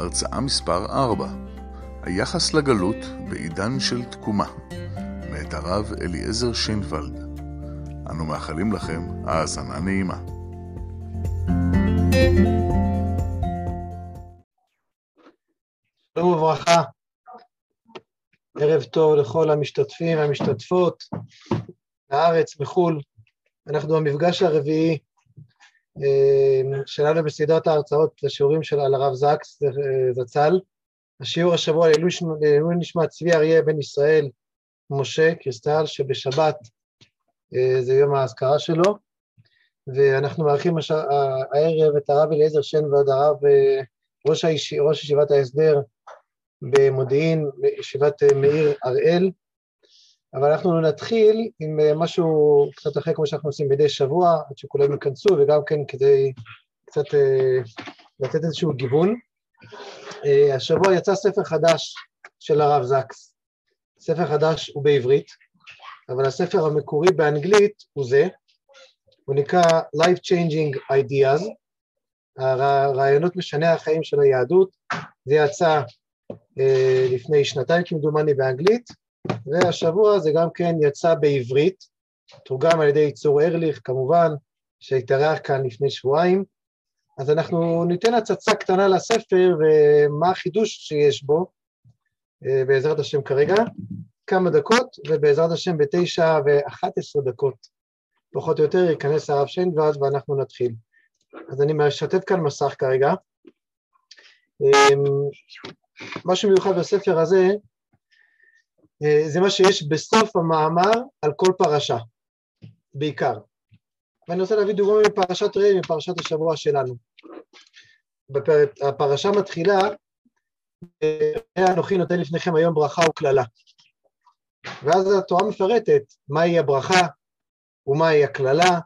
הרצאה מספר 4 היחס לגלות בעידן של תקומה מאת הרב אליעזר שיינפלד אנו מאחלים לכם האזנה נעימה. שלום וברכה, ערב טוב לכל המשתתפים והמשתתפות בארץ, בחו"ל. אנחנו במפגש הרביעי שלנו בסדרת ההרצאות לשיעורים של על הרב זקס אה, זצ"ל. השיעור השבוע לעילוי נשמת צבי אריה בן ישראל משה קריסטל, שבשבת אה, זה יום האזכרה שלו, ואנחנו מארחים הערב את הרב אליעזר שן ועוד הרב ראש, היש... ראש ישיבת ההסדר במודיעין, ישיבת מאיר הראל, אבל אנחנו נתחיל עם אה, משהו קצת אחר כמו שאנחנו עושים מדי שבוע, עד שכולם ייכנסו, וגם כן כדי קצת אה, לתת איזשהו גיוון. אה, השבוע יצא ספר חדש של הרב זקס. ספר חדש הוא בעברית, אבל הספר המקורי באנגלית הוא זה, הוא נקרא Life Changing Ideas, הרעיונות משני החיים של היהדות, זה יצא לפני שנתיים כמדומני באנגלית, והשבוע זה גם כן יצא בעברית, תורגם על ידי צור ארליך כמובן, שהתארח כאן לפני שבועיים. אז אנחנו ניתן הצצה קטנה לספר ומה החידוש שיש בו, אה, בעזרת השם כרגע, כמה דקות, ובעזרת השם בתשע ואחת עשרה דקות, פחות או יותר, ייכנס הרב שיינברד ואנחנו נתחיל. אז אני משתת כאן מסך כרגע. אמ, מה שמיוחד בספר הזה, אה, זה מה שיש בסוף המאמר על כל פרשה, בעיקר. ואני רוצה להביא דוגמא מפרשת ראה, מפרשת השבוע שלנו. הפרשה מתחילה, ראה אנוכי נותן לפניכם היום ברכה וקללה. ואז התורה מפרטת מהי הברכה ומהי הקללה,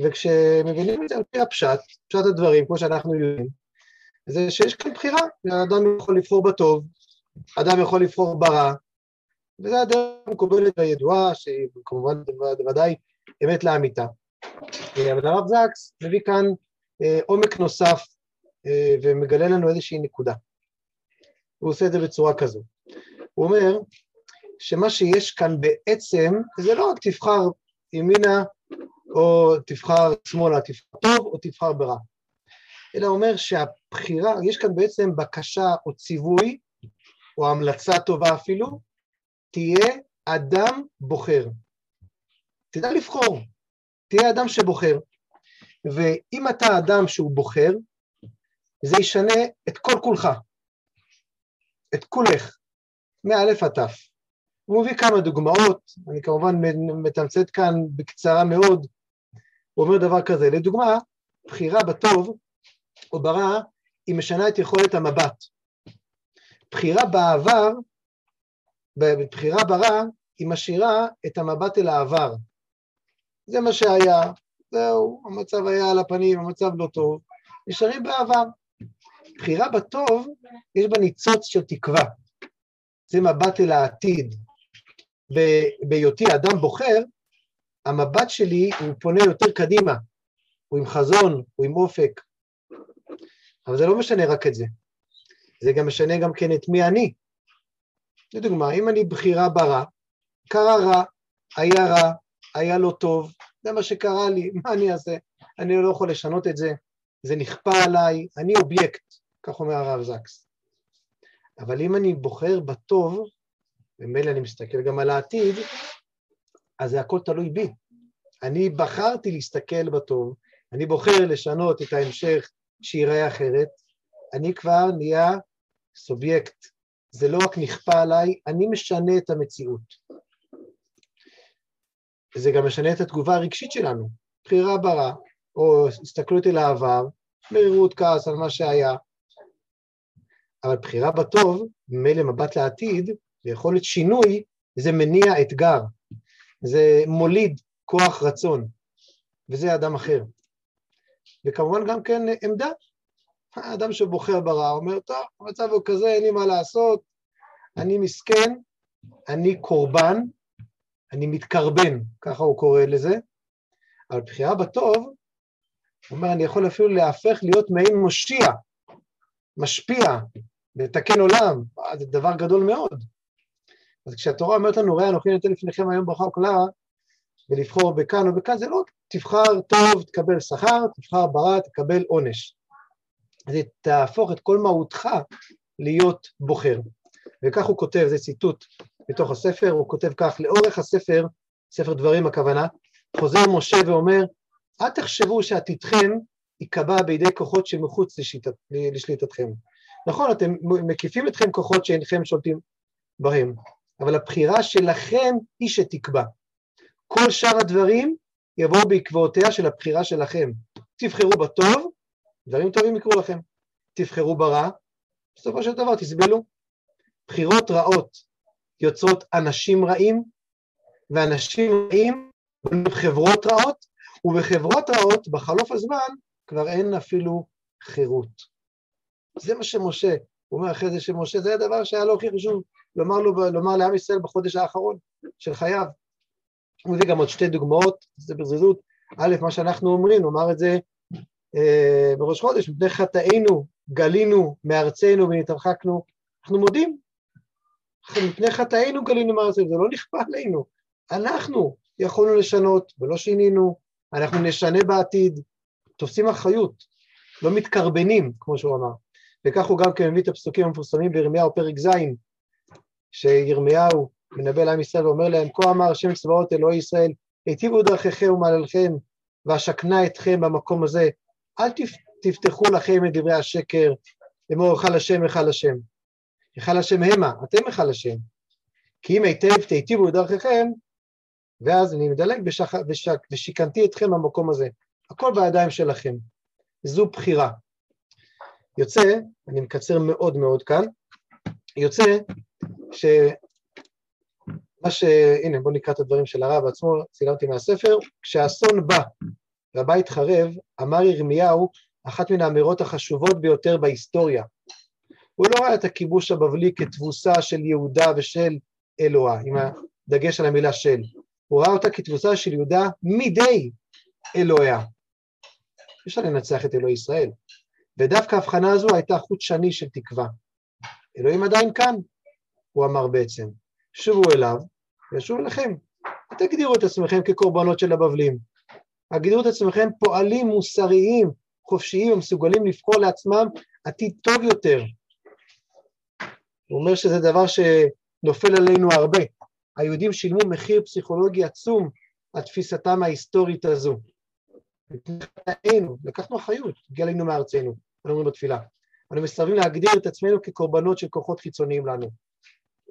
וכשמבינים את זה על פי הפשט, פשט הדברים, כמו שאנחנו יודעים, זה שיש כאן בחירה, האדם יכול לבחור בטוב, אדם יכול לבחור ברע, וזו הדרך המקובלת והידועה, שהיא כמובן ודאי אמת לאמיתה. אבל הרב זקס מביא כאן אה, עומק נוסף אה, ומגלה לנו איזושהי נקודה. הוא עושה את זה בצורה כזו. הוא אומר שמה שיש כאן בעצם, זה לא רק תבחר ימינה או תבחר שמאלה, תבחר טוב או תבחר ברע, אלא אומר שהבחירה, יש כאן בעצם בקשה או ציווי, או המלצה טובה אפילו, תהיה אדם בוחר. תדע לבחור, תהיה אדם שבוחר. ואם אתה אדם שהוא בוחר, זה ישנה את כל כולך, את כולך, מאלף עד תף. הוא מביא כמה דוגמאות, אני כמובן מתמצת כאן בקצרה מאוד, הוא אומר דבר כזה, לדוגמה, בחירה בטוב או ברע, היא משנה את יכולת המבט. בחירה בעבר בבחירה ברע, היא משאירה את המבט אל העבר. זה מה שהיה, זהו, המצב היה על הפנים, המצב לא טוב, נשארים בעבר. בחירה בטוב, יש בה ניצוץ של תקווה. זה מבט אל העתיד. בהיותי אדם בוחר, המבט שלי הוא פונה יותר קדימה, הוא עם חזון, הוא עם אופק. אבל זה לא משנה רק את זה, זה גם משנה גם כן את מי אני. לדוגמה, אם אני בחירה ברע, קרה רע, היה רע, היה לא טוב, זה מה שקרה לי, מה אני אעשה? אני לא יכול לשנות את זה, זה נכפה עליי, אני אובייקט, כך אומר הרב זקס. אבל אם אני בוחר בטוב, ומילא אני מסתכל גם על העתיד, אז זה הכל תלוי בי. אני בחרתי להסתכל בטוב, אני בוחר לשנות את ההמשך שייראה אחרת, אני כבר נהיה סובייקט, זה לא רק נכפה עליי, אני משנה את המציאות. זה גם משנה את התגובה הרגשית שלנו, בחירה ברע, או הסתכלות אל העבר, מרירות כעס על מה שהיה. אבל בחירה בטוב, ממילא מבט לעתיד, ויכולת שינוי, זה מניע אתגר, זה מוליד כוח רצון, וזה אדם אחר. וכמובן גם כן עמדה. האדם שבוחר ברע אומר, טוב, המצב הוא כזה, אין לי מה לעשות, אני מסכן, אני קורבן, אני מתקרבן, ככה הוא קורא לזה, אבל בחירה בטוב, הוא אומר, אני יכול אפילו להפך להיות מעין מושיע, משפיע, לתקן עולם, זה דבר גדול מאוד. אז כשהתורה אומרת לנו, ראה אנוכי נותן לפניכם היום ברכה וקללה, ולבחור בכאן או בכאן, זה לא תבחר טוב, תקבל שכר, תבחר ברע, תקבל עונש. זה תהפוך את כל מהותך להיות בוחר. וכך הוא כותב, זה ציטוט מתוך הספר, הוא כותב כך, לאורך הספר, ספר דברים הכוונה, חוזר משה ואומר, אל תחשבו שעתידכם ייקבע בידי כוחות שמחוץ לשיטת, לשליטתכם. נכון, אתם מקיפים אתכם כוחות שאינכם שולטים בהם, אבל הבחירה שלכם היא שתקבע. כל שאר הדברים יבואו בעקבותיה של הבחירה שלכם. תבחרו בטוב, דברים טובים יקרו לכם. תבחרו ברע, בסופו של דבר תסבלו. בחירות רעות יוצרות אנשים רעים, ואנשים רעים בונים חברות רעות, ובחברות רעות, בחלוף הזמן, כבר אין אפילו חירות. זה מה שמשה, הוא אומר אחרי זה שמשה, זה הדבר שהיה לו הכי חשוב לומר, לו, לומר לעם ישראל בחודש האחרון של חייו. הוא מביא גם עוד שתי דוגמאות, זה בזריזות. א', מה שאנחנו אומרים, נאמר את זה בראש חודש, מפני חטאינו גלינו מארצנו ונתרחקנו, אנחנו מודים. מפני חטאינו גלינו מארצנו, זה לא נכפה עלינו. אנחנו יכולנו לשנות ולא שינינו, אנחנו נשנה בעתיד, תופסים אחריות, לא מתקרבנים, כמו שהוא אמר. וכך הוא גם כן מביא את הפסוקים המפורסמים בירמיהו פרק ז', שירמיהו מנבא לעם ישראל ואומר להם, כה אמר השם צבאות אלוהי ישראל, היטיבו דרככם ומעללכם, ואשכנה אתכם במקום הזה, אל תפתחו לכם את דברי השקר, לאמור היכל השם, היכל השם. היכל השם המה, אתם היכל השם. כי אם היטב תיטיבו את דרככם, ואז אני מדלג, ושק, ושק, ושיכנתי אתכם במקום הזה. הכל בידיים שלכם. זו בחירה. יוצא, אני מקצר מאוד מאוד כאן, יוצא ש... מה ש... הנה, בואו נקרא את הדברים של הרב עצמו, צילמתי מהספר. כשהאסון בא והבית חרב, אמר ירמיהו, אחת מן האמירות החשובות ביותר בהיסטוריה. הוא לא ראה את הכיבוש הבבלי כתבוסה של יהודה ושל אלוה, עם הדגש על המילה של. הוא ראה אותה כתבוסה של יהודה מידי אלוהיה. אי אפשר לנצח את אלוהי ישראל. ודווקא ההבחנה הזו הייתה חוט שני של תקווה. אלוהים עדיין כאן, הוא אמר בעצם. שובו אליו, וישוב אליכם. תגדירו את עצמכם כקורבנות של הבבלים. הגדירו את עצמכם פועלים מוסריים, חופשיים, המסוגלים לבחור לעצמם עתיד טוב יותר. הוא אומר שזה דבר שנופל עלינו הרבה. היהודים שילמו מחיר פסיכולוגי עצום על תפיסתם ההיסטורית הזו. לקחנו אחריות, הגיע אלינו מארצנו, אנחנו אומרים בתפילה. אנו מסרבים להגדיר את עצמנו כקורבנות של כוחות חיצוניים לנו.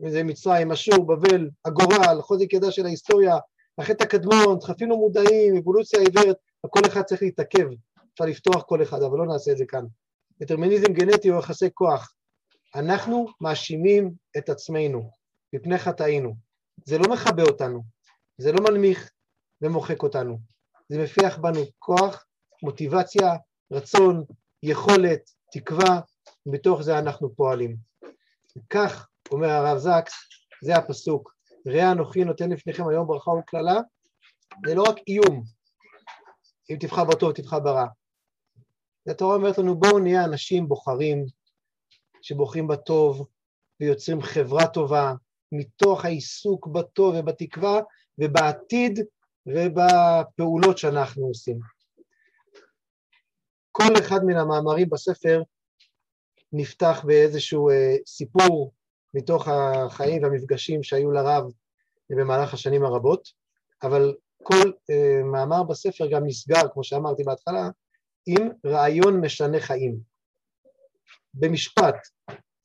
אם זה מצרים, אשור, בבל, הגורל, חוזק ידה של ההיסטוריה, החטא הקדמון, דחפים לא מודעים, אבולוציה עיוורת, כל אחד צריך להתעכב, אפשר לפתוח כל אחד, אבל לא נעשה את זה כאן. דטרמיניזם גנטי או יחסי כוח. אנחנו מאשימים את עצמנו מפני חטאינו. זה לא מכבה אותנו, זה לא מנמיך ומוחק אותנו. זה מפיח בנו כוח, מוטיבציה, רצון, יכולת, תקווה, ומתוך זה אנחנו פועלים. כך אומר הרב זקס, זה הפסוק, ראה אנוכי נותן לפניכם היום ברכה וקללה, זה לא רק איום, אם תבחר בטוב תבחר ברע. התורה אומרת לנו בואו נהיה אנשים בוחרים, שבוחרים בטוב ויוצרים חברה טובה, מתוך העיסוק בטוב ובתקווה ובעתיד ובפעולות שאנחנו עושים. כל אחד מן המאמרים בספר נפתח באיזשהו אה, סיפור מתוך החיים והמפגשים שהיו לרב במהלך השנים הרבות, אבל כל אה, מאמר בספר גם נסגר, כמו שאמרתי בהתחלה, עם רעיון משנה חיים. במשפט,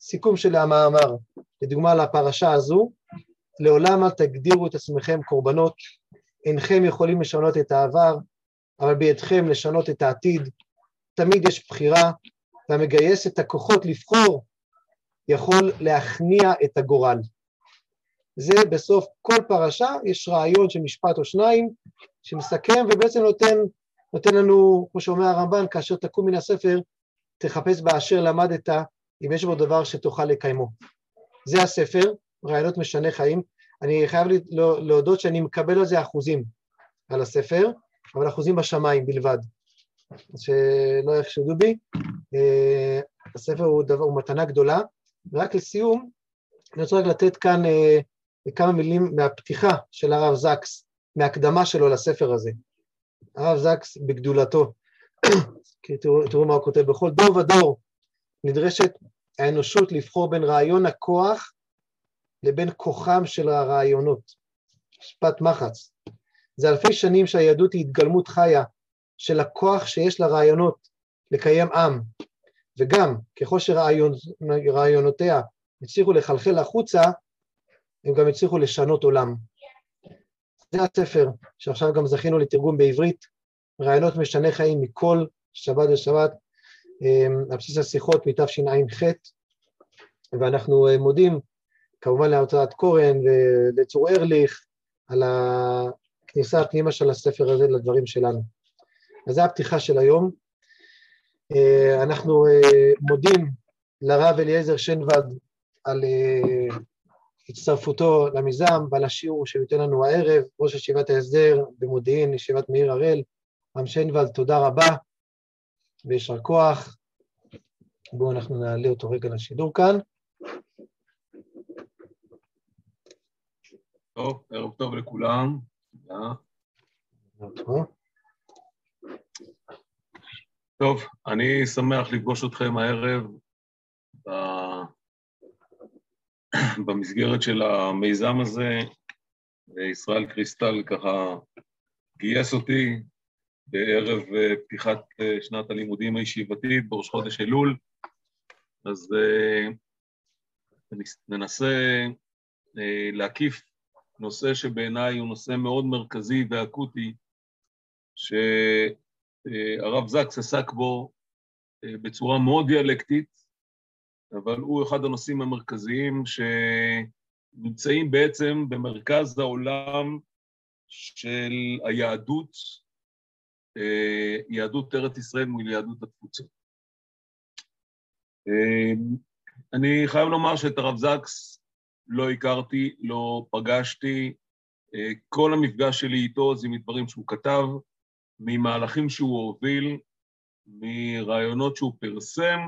סיכום של המאמר, לדוגמה לפרשה הזו, לעולם אל תגדירו את עצמכם קורבנות, אינכם יכולים לשנות את העבר, אבל בידכם לשנות את העתיד, תמיד יש בחירה, והמגייס את הכוחות לבחור יכול להכניע את הגורל. זה בסוף כל פרשה, יש רעיון של משפט או שניים שמסכם ובעצם נותן, נותן לנו, כמו שאומר הרמב"ן, כאשר תקום מן הספר, תחפש באשר למדת, אם יש בו דבר שתוכל לקיימו. זה הספר, רעיונות משנה חיים. אני חייב להודות שאני מקבל על זה אחוזים, על הספר, אבל אחוזים בשמיים בלבד. שלא יחשדו בי. אה, הספר הוא, דבר, הוא מתנה גדולה. ורק לסיום, אני רוצה רק לתת כאן אה, כמה מילים מהפתיחה של הרב זקס, מהקדמה שלו לספר הזה. הרב זקס בגדולתו, תראו, תראו מה הוא כותב, בכל דור ודור נדרשת האנושות לבחור בין רעיון הכוח לבין כוחם של הרעיונות. משפט מחץ. זה אלפי שנים שהיהדות היא התגלמות חיה של הכוח שיש לרעיונות לקיים עם, וגם ככל שרעיונותיה הצליחו לחלחל החוצה, הם גם הצליחו לשנות עולם. זה הספר שעכשיו גם זכינו לתרגום בעברית, רעיונות משנה חיים מכל שבת ושבת, אמ, על בסיס השיחות מתשע"ח, ואנחנו אה, מודים כמובן להוצאת קורן ולצור ארליך על הכניסה הפנימה של הספר הזה לדברים שלנו. אז זו הפתיחה של היום. אה, אנחנו אה, מודים לרב אליעזר שנבד על הצטרפותו למיזם ועל השיעור שהוא ייתן לנו הערב, ראש ישיבת ההסדר במודיעין, ישיבת מאיר הראל. רם שנבד, תודה רבה ויישר כוח. בואו אנחנו נעלה אותו רגע לשידור כאן. טוב, ערב טוב לכולם. טוב, אני שמח לפגוש אתכם הערב במסגרת של המיזם הזה. ישראל קריסטל ככה גייס אותי בערב פתיחת שנת הלימודים הישיבתית בראש חודש אלול. אז uh, ננסה להקיף נושא שבעיניי הוא נושא מאוד מרכזי ואקוטי, שהרב uh, זקס עסק בו uh, בצורה מאוד דיאלקטית, אבל הוא אחד הנושאים המרכזיים שנמצאים בעצם במרכז העולם של היהדות, יהדות ארץ ישראל מול יהדות התפוצות. אמ, אני חייב לומר שאת הרב זקס לא הכרתי, לא פגשתי. אה, כל המפגש שלי איתו זה מדברים שהוא כתב, ממהלכים שהוא הוביל, מרעיונות שהוא פרסם,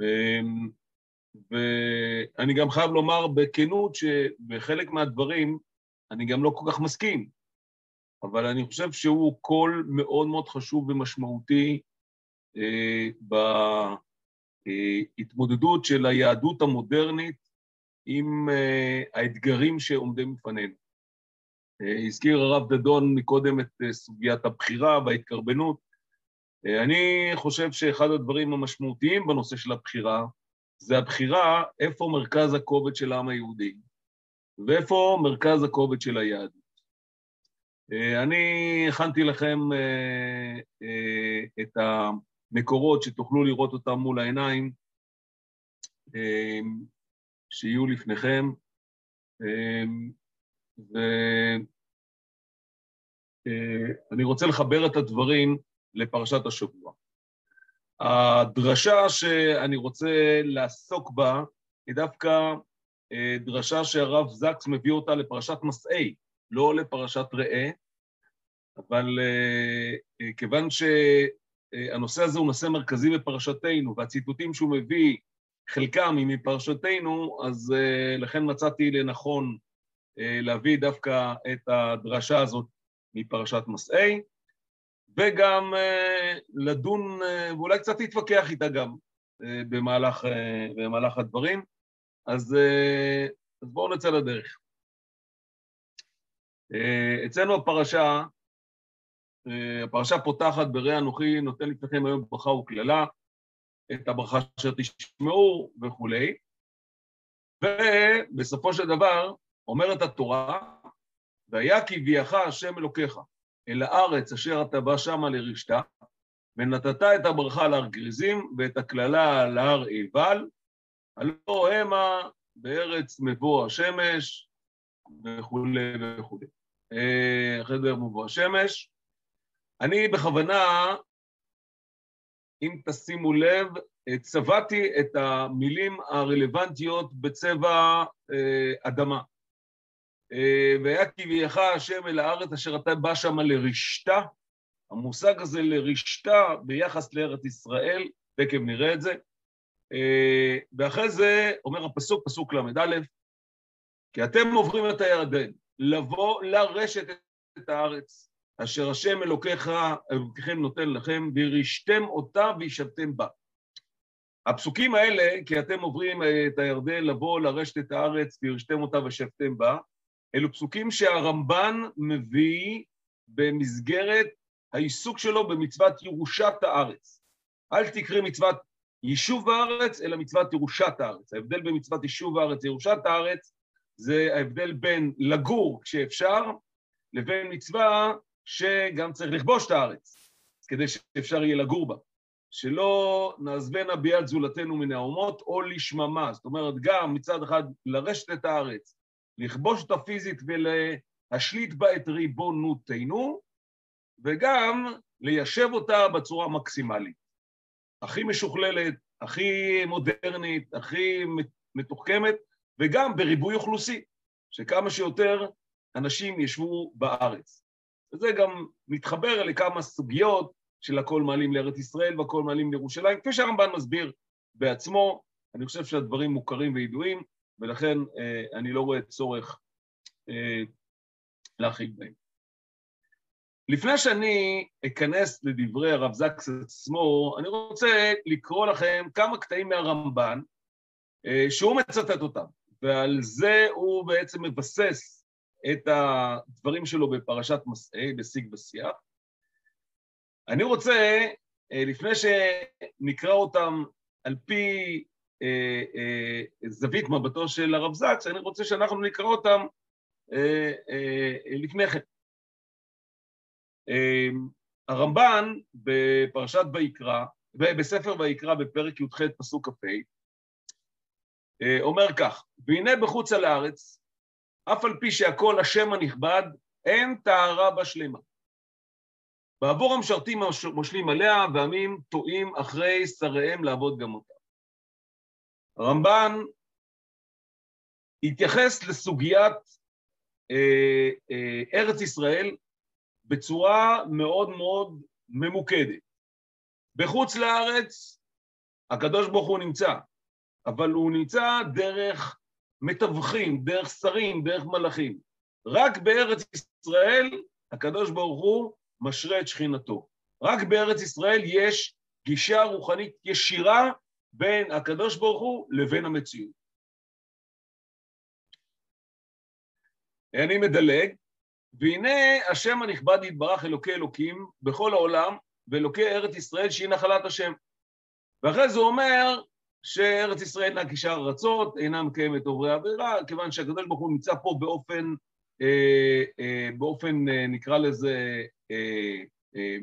אמ, ואני גם חייב לומר בכנות שבחלק מהדברים אני גם לא כל כך מסכים, אבל אני חושב שהוא קול מאוד מאוד חשוב ומשמעותי אה, התמודדות של היהדות המודרנית עם אה, האתגרים שעומדים בפנינו. אה, הזכיר הרב דדון מקודם את אה, סוגיית הבחירה וההתקרבנות. אני חושב שאחד הדברים המשמעותיים בנושא של הבחירה זה הבחירה איפה מרכז הכובד של העם היהודי ואיפה מרכז הכובד של היהדות. אני הכנתי לכם את ה... מקורות שתוכלו לראות אותם מול העיניים, שיהיו לפניכם. ואני אה, רוצה לחבר את הדברים לפרשת השבוע. הדרשה שאני רוצה לעסוק בה היא דווקא אה, דרשה שהרב זקס מביא אותה לפרשת מסעי, לא לפרשת ראה, אבל אה, כיוון ש... אה, הנושא הזה הוא נושא מרכזי בפרשתנו, והציטוטים שהוא מביא, חלקם הם מפרשתנו, אז לכן מצאתי לנכון להביא דווקא את הדרשה הזאת מפרשת מסעי, וגם uh, לדון, uh, ואולי קצת להתווכח איתה גם במהלך, במהלך הדברים. אז, אז בואו נצא לדרך. אצלנו הפרשה אה, הפרשה פותחת בראה אנוכי נותן לפניכם היום ברכה וקללה, את הברכה אשר תשמעו וכולי, ובסופו של דבר אומרת התורה, והיה כי ביאך השם אלוקיך אל הארץ אשר אתה בא שמה לרשתה, ונתת את הברכה להר גריזים ואת הקללה להר עיבל, הלא המה בארץ מבוא השמש וכולי וכולי. אה, אחרי זה מבוא השמש. אני בכוונה, אם תשימו לב, צבעתי את המילים הרלוונטיות בצבע אה, אדמה. אה, והיה ויך השם אל הארץ אשר אתה בא שמה לרשתה. המושג הזה לרשתה ביחס לארץ ישראל, תכף נראה את זה. אה, ואחרי זה אומר הפסוק, פסוק ל"א, כי אתם עוברים את הירדן, לבוא לרשת את הארץ, אשר השם אלוקיך, אלוקיכם נותן לכם, וירשתם אותה וישבתם בה. הפסוקים האלה, כי אתם עוברים את הירדן לבוא לרשת את הארץ וירשתם אותה ושבתם בה, אלו פסוקים שהרמב"ן מביא במסגרת העיסוק שלו במצוות ירושת הארץ. אל תקרא מצוות יישוב הארץ, אלא מצוות ירושת הארץ. ההבדל בין מצוות יישוב הארץ לירושת הארץ זה ההבדל בין לגור כשאפשר, לבין מצווה שגם צריך לכבוש את הארץ, כדי שאפשר יהיה לגור בה. שלא נעזבנה ביד זולתנו מן האומות או לשממה. זאת אומרת, גם מצד אחד לרשת את הארץ, לכבוש אותה פיזית ולהשליט בה את ריבונותנו, וגם ליישב אותה בצורה מקסימלית. הכי משוכללת, הכי מודרנית, הכי מתוחכמת, וגם בריבוי אוכלוסי, שכמה שיותר אנשים ישבו בארץ. וזה גם מתחבר לכמה סוגיות של הכל מעלים לארץ ישראל והכל מעלים לירושלים, כפי שהרמב"ן מסביר בעצמו, אני חושב שהדברים מוכרים וידועים, ולכן אה, אני לא רואה צורך אה, להרחיב בהם. לפני שאני אכנס לדברי הרב זקס עצמו, אני רוצה לקרוא לכם כמה קטעים מהרמב"ן, אה, שהוא מצטט אותם, ועל זה הוא בעצם מבסס את הדברים שלו בפרשת מסעי, בשיג ושיח. אני רוצה, לפני שנקרא אותם על פי זווית מבטו של הרב זקס, אני רוצה שאנחנו נקרא אותם לפני כן. הרמב"ן בפרשת ויקרא, בספר ויקרא בפרק י"ח פסוק כ"ה, אומר כך, והנה בחוץ על הארץ, אף על פי שהכל השם הנכבד, אין טהרה בשלמה. בעבור המשרתים מושלים עליה, ועמים טועים אחרי שריהם לעבוד גם אותה. הרמב"ן התייחס לסוגיית אה, אה, ארץ ישראל בצורה מאוד מאוד ממוקדת. בחוץ לארץ הקדוש ברוך הוא נמצא, אבל הוא נמצא דרך מתווכים, דרך שרים, דרך מלאכים. רק בארץ ישראל הקדוש ברוך הוא משרה את שכינתו. רק בארץ ישראל יש גישה רוחנית ישירה בין הקדוש ברוך הוא לבין המציאות. אני מדלג, והנה השם הנכבד יתברך אלוקי אלוקים בכל העולם, ואלוקי ארץ ישראל שהיא נחלת השם. ואחרי זה הוא אומר שארץ ישראל אינה כשאר ארצות, אינה מקיימת עוברי עבירה, כיוון שהקדוש ברוך הוא נמצא פה באופן, אה, אה, באופן אה, נקרא לזה אה, אה,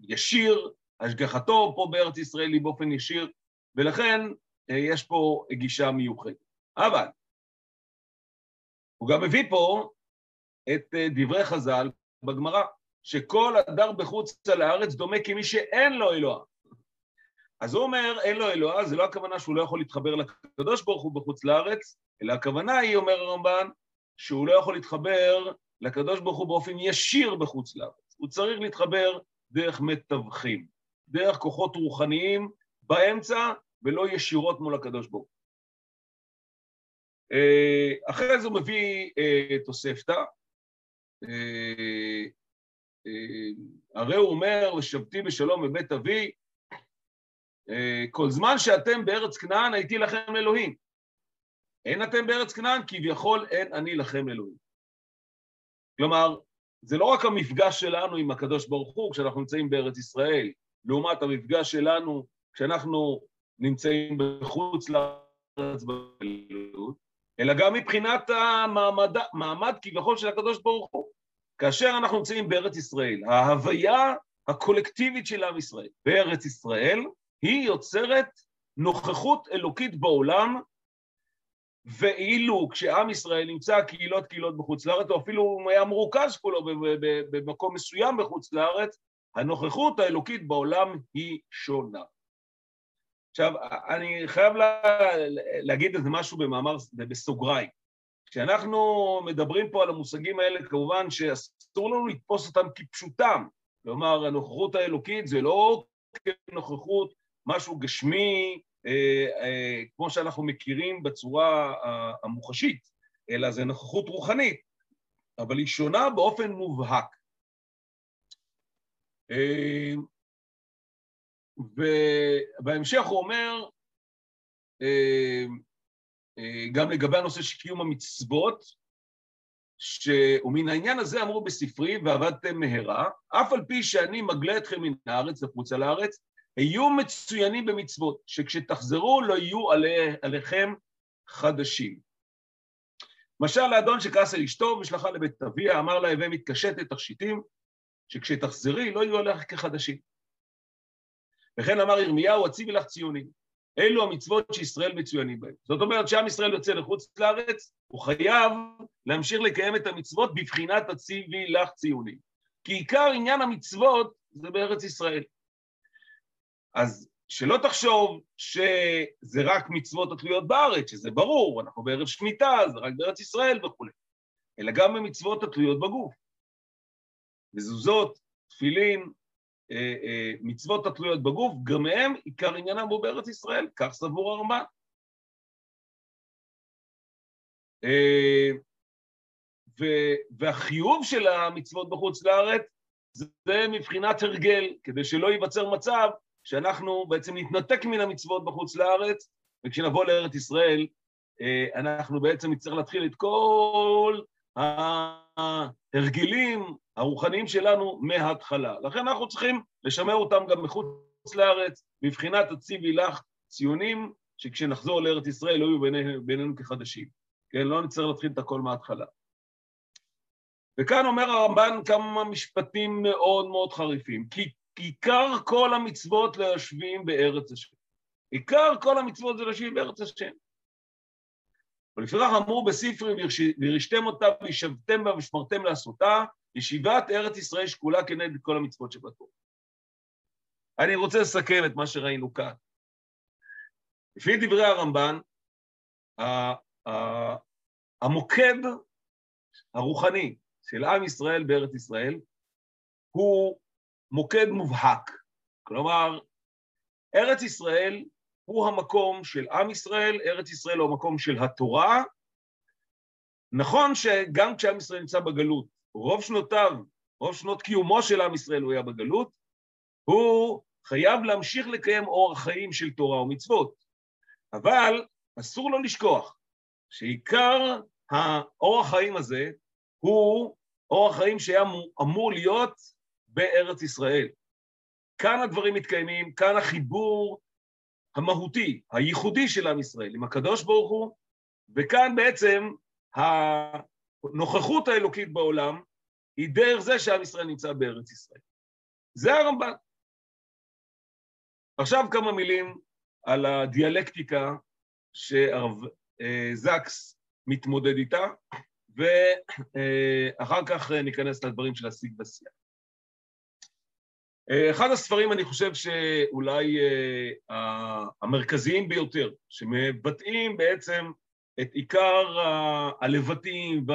ישיר, השגחתו פה בארץ ישראל היא באופן ישיר, ולכן אה, יש פה גישה מיוחדת. אבל הוא גם מביא פה את דברי חז"ל בגמרא, שכל הדר בחוץ על הארץ דומה כמי שאין לו אלוה. אז הוא אומר, אין לו אלוה, זה לא הכוונה שהוא לא יכול להתחבר לקדוש ברוך הוא בחוץ לארץ, אלא הכוונה היא, אומר הרמב"ן, שהוא לא יכול להתחבר לקדוש ברוך הוא באופן ישיר בחוץ לארץ. הוא צריך להתחבר דרך מתווכים, דרך כוחות רוחניים באמצע ולא ישירות מול הקדוש ברוך הוא. אה, אחרי זה הוא מביא אה, תוספתא, אה, הרי הוא אומר, ושבתי בשלום בבית אבי, כל זמן שאתם בארץ כנען הייתי לכם אלוהים. אין אתם בארץ כנען, כביכול אין אני לכם אלוהים. כלומר, זה לא רק המפגש שלנו עם הקדוש ברוך הוא כשאנחנו נמצאים בארץ ישראל, לעומת המפגש שלנו כשאנחנו נמצאים בחוץ לארץ בגלות, אלא גם מבחינת המעמד מעמד כביכול של הקדוש ברוך הוא. כאשר אנחנו נמצאים בארץ ישראל, ההוויה הקולקטיבית של עם ישראל בארץ ישראל, היא יוצרת נוכחות אלוקית בעולם ואילו כשעם ישראל נמצא קהילות קהילות בחוץ לארץ, או אפילו הוא היה מרוכז כולו במקום מסוים בחוץ לארץ, הנוכחות האלוקית בעולם היא שונה. עכשיו, אני חייב לה, להגיד איזה משהו במאמר, בסוגריים. כשאנחנו מדברים פה על המושגים האלה, כמובן שאסור לנו לתפוס אותם כפשוטם. כלומר, הנוכחות האלוקית זה לא כנוכחות משהו גשמי, אה, אה, כמו שאנחנו מכירים בצורה המוחשית, אלא זה נוכחות רוחנית, אבל היא שונה באופן מובהק. אה, ובהמשך הוא אומר, גם לגבי הנושא של קיום המצוות, ש... ומן העניין הזה אמרו בספרי, ועבדתם מהרה, אף על פי שאני מגלה אתכם מן הארץ לחוצה לארץ, היו מצוינים במצוות, שכשתחזרו לא יהיו עלי, עליכם חדשים. משל לאדון שכעס על אשתו ושלחה לבית אביה, אמר לה, הווה מתקשטת תכשיטים, שכשתחזרי לא יהיו עליך כחדשים. וכן אמר ירמיהו, הציבי לך ציונים. אלו המצוות שישראל מצוינים בהן. זאת אומרת שעם ישראל יוצא לחוץ לארץ, הוא חייב להמשיך לקיים את המצוות בבחינת הציבי לך ציונים. כי עיקר עניין המצוות זה בארץ ישראל. אז שלא תחשוב שזה רק מצוות התלויות בארץ, שזה ברור, אנחנו בערב שמיטה, זה רק בארץ ישראל וכולי, אלא גם במצוות התלויות בגוף. מזוזות, תפילין, מצוות התלויות בגוף, גם הם עיקר עניינם הוא בארץ ישראל, כך סבור הרמב"ן. אה, והחיוב של המצוות בחוץ לארץ זה מבחינת הרגל, כדי שלא ייווצר מצב שאנחנו בעצם נתנתק מן המצוות בחוץ לארץ, וכשנבוא לארץ ישראל, אנחנו בעצם נצטרך להתחיל את כל ההרגלים הרוחניים שלנו מההתחלה. לכן אנחנו צריכים לשמר אותם גם מחוץ לארץ, מבחינת הציבי לך ציונים, שכשנחזור לארץ ישראל לא יהיו בינינו, בינינו כחדשים. כן, לא נצטרך להתחיל את הכל מההתחלה. וכאן אומר הרמב"ן כמה משפטים מאוד מאוד חריפים, כי עיקר כל המצוות ליושבים בארץ השם. עיקר כל המצוות זה ליושבים בארץ השם. ולפיכך אמרו בספרי וירשתם אותה וישבתם בה ושמרתם לעשותה, ישיבת ארץ ישראל שקולה כנגד כל המצוות שבתור. אני רוצה לסכם את מה שראינו כאן. לפי דברי הרמב"ן, המוקד הרוחני של עם ישראל בארץ ישראל הוא מוקד מובהק. כלומר, ארץ ישראל הוא המקום של עם ישראל, ארץ ישראל הוא המקום של התורה. נכון שגם כשעם ישראל נמצא בגלות, רוב שנותיו, רוב שנות קיומו של עם ישראל הוא היה בגלות, הוא חייב להמשיך לקיים אורח חיים של תורה ומצוות. אבל אסור לו לשכוח שעיקר האורח חיים הזה הוא אורח חיים שהיה אמור להיות בארץ ישראל. כאן הדברים מתקיימים, כאן החיבור המהותי, הייחודי של עם ישראל עם הקדוש ברוך הוא, וכאן בעצם הנוכחות האלוקית בעולם היא דרך זה שעם ישראל נמצא בארץ ישראל. זה הרמב"ן. עכשיו כמה מילים על הדיאלקטיקה שהרב אה, זקס מתמודד איתה, ואחר כך ניכנס לדברים של השיג ושיח. אחד הספרים, אני חושב שאולי uh, המרכזיים ביותר, שמבטאים בעצם את עיקר הלבטים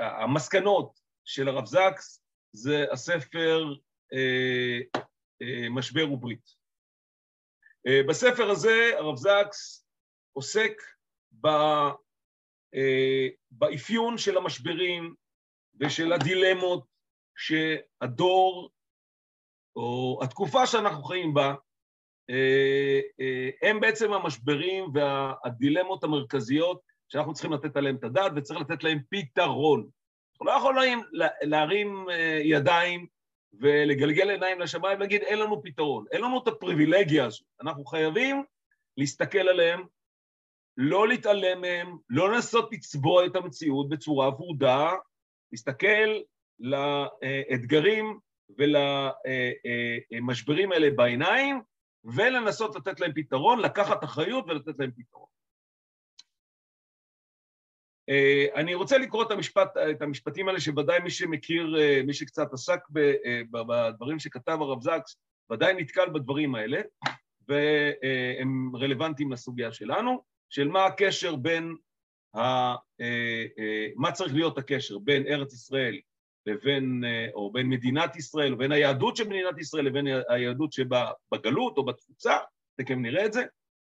והמסקנות וה, uh, של הרב זקס, זה הספר uh, uh, משבר וברית. Uh, בספר הזה הרב זקס עוסק ב, uh, באפיון של המשברים ושל הדילמות שהדור, או התקופה שאנחנו חיים בה, אה, אה, הם בעצם המשברים והדילמות המרכזיות שאנחנו צריכים לתת עליהם את הדעת וצריך לתת להם פתרון. אנחנו לא יכולים להרים אה, ידיים ולגלגל עיניים לשמיים ולהגיד אין לנו פתרון, אין לנו את הפריבילגיה הזו. אנחנו חייבים להסתכל עליהם, לא להתעלם מהם, לא לנסות לצבוע את המציאות בצורה ורודה, להסתכל לאתגרים ולמשברים האלה בעיניים, ולנסות לתת להם פתרון, לקחת אחריות ולתת להם פתרון. אה, אני רוצה לקרוא את, המשפט, את המשפטים האלה שוודאי מי שמכיר, אה, מי שקצת עסק אה, בדברים שכתב הרב זקס, ודאי נתקל בדברים האלה, והם רלוונטיים לסוגיה שלנו, של מה הקשר בין, ה, מה צריך להיות הקשר בין ארץ ישראל לבין, או בין מדינת ישראל, או בין היהדות של מדינת ישראל לבין היהדות שבגלות או בתפוצה, תכף נראה את זה,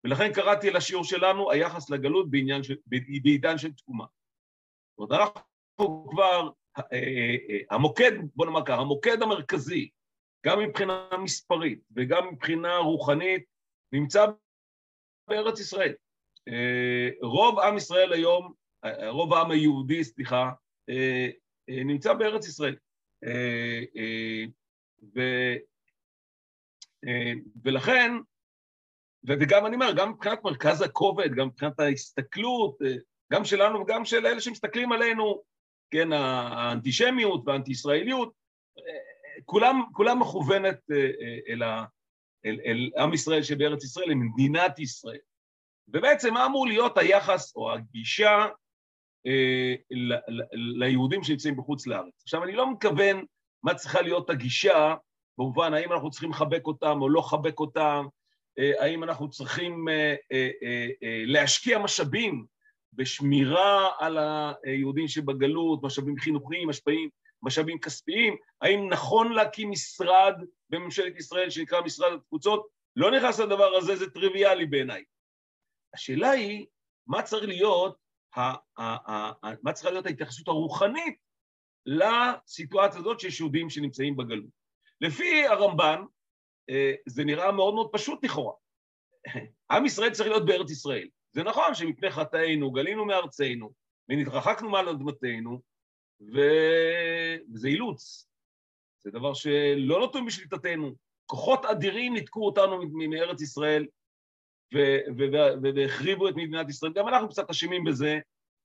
ולכן קראתי לשיעור שלנו היחס לגלות בעניין של, בעידן של תקומה. זאת אומרת, אנחנו כבר, אה, אה, אה, המוקד, בוא נאמר ככה, המוקד המרכזי, גם מבחינה מספרית וגם מבחינה רוחנית, נמצא בארץ ישראל. רוב עם ישראל היום, רוב העם היהודי, סליחה, נמצא בארץ ישראל. ו, ולכן, וגם אני אומר, גם מבחינת מרכז הכובד, גם מבחינת ההסתכלות, גם שלנו וגם של אלה שמסתכלים עלינו, כן, האנטישמיות והאנטי-ישראליות, כולם, כולם מכוונת אל, אל, אל, אל עם ישראל שבארץ ישראל, למדינת ישראל. ובעצם מה אמור להיות היחס או הגישה אה, ליהודים שנמצאים בחוץ לארץ. עכשיו, אני לא מתכוון מה צריכה להיות הגישה, במובן האם אנחנו צריכים לחבק אותם או לא לחבק אותם, אה, האם אנחנו צריכים אה, להשקיע משאבים בשמירה על היהודים שבגלות, משאבים חינוכיים, משאבים, משאבים כספיים, האם נכון להקים משרד בממשלת ישראל שנקרא משרד התפוצות? לא נכנס לדבר הזה, זה טריוויאלי בעיניי. השאלה היא, מה צריך להיות, מה צריכה להיות ההתייחסות הרוחנית לסיטואציה הזאת שיש יהודים שנמצאים בגלות. לפי הרמב"ן, אה, זה נראה מאוד מאוד פשוט לכאורה. עם ישראל צריך להיות בארץ ישראל. זה נכון שמפני חטאינו גלינו מארצנו ונתרחקנו מעל אדמתנו, ו... וזה אילוץ. זה דבר שלא נתון בשליטתנו. כוחות אדירים ניתקו אותנו מארץ ישראל והחריבו את מדינת ישראל. גם אנחנו קצת אשמים בזה,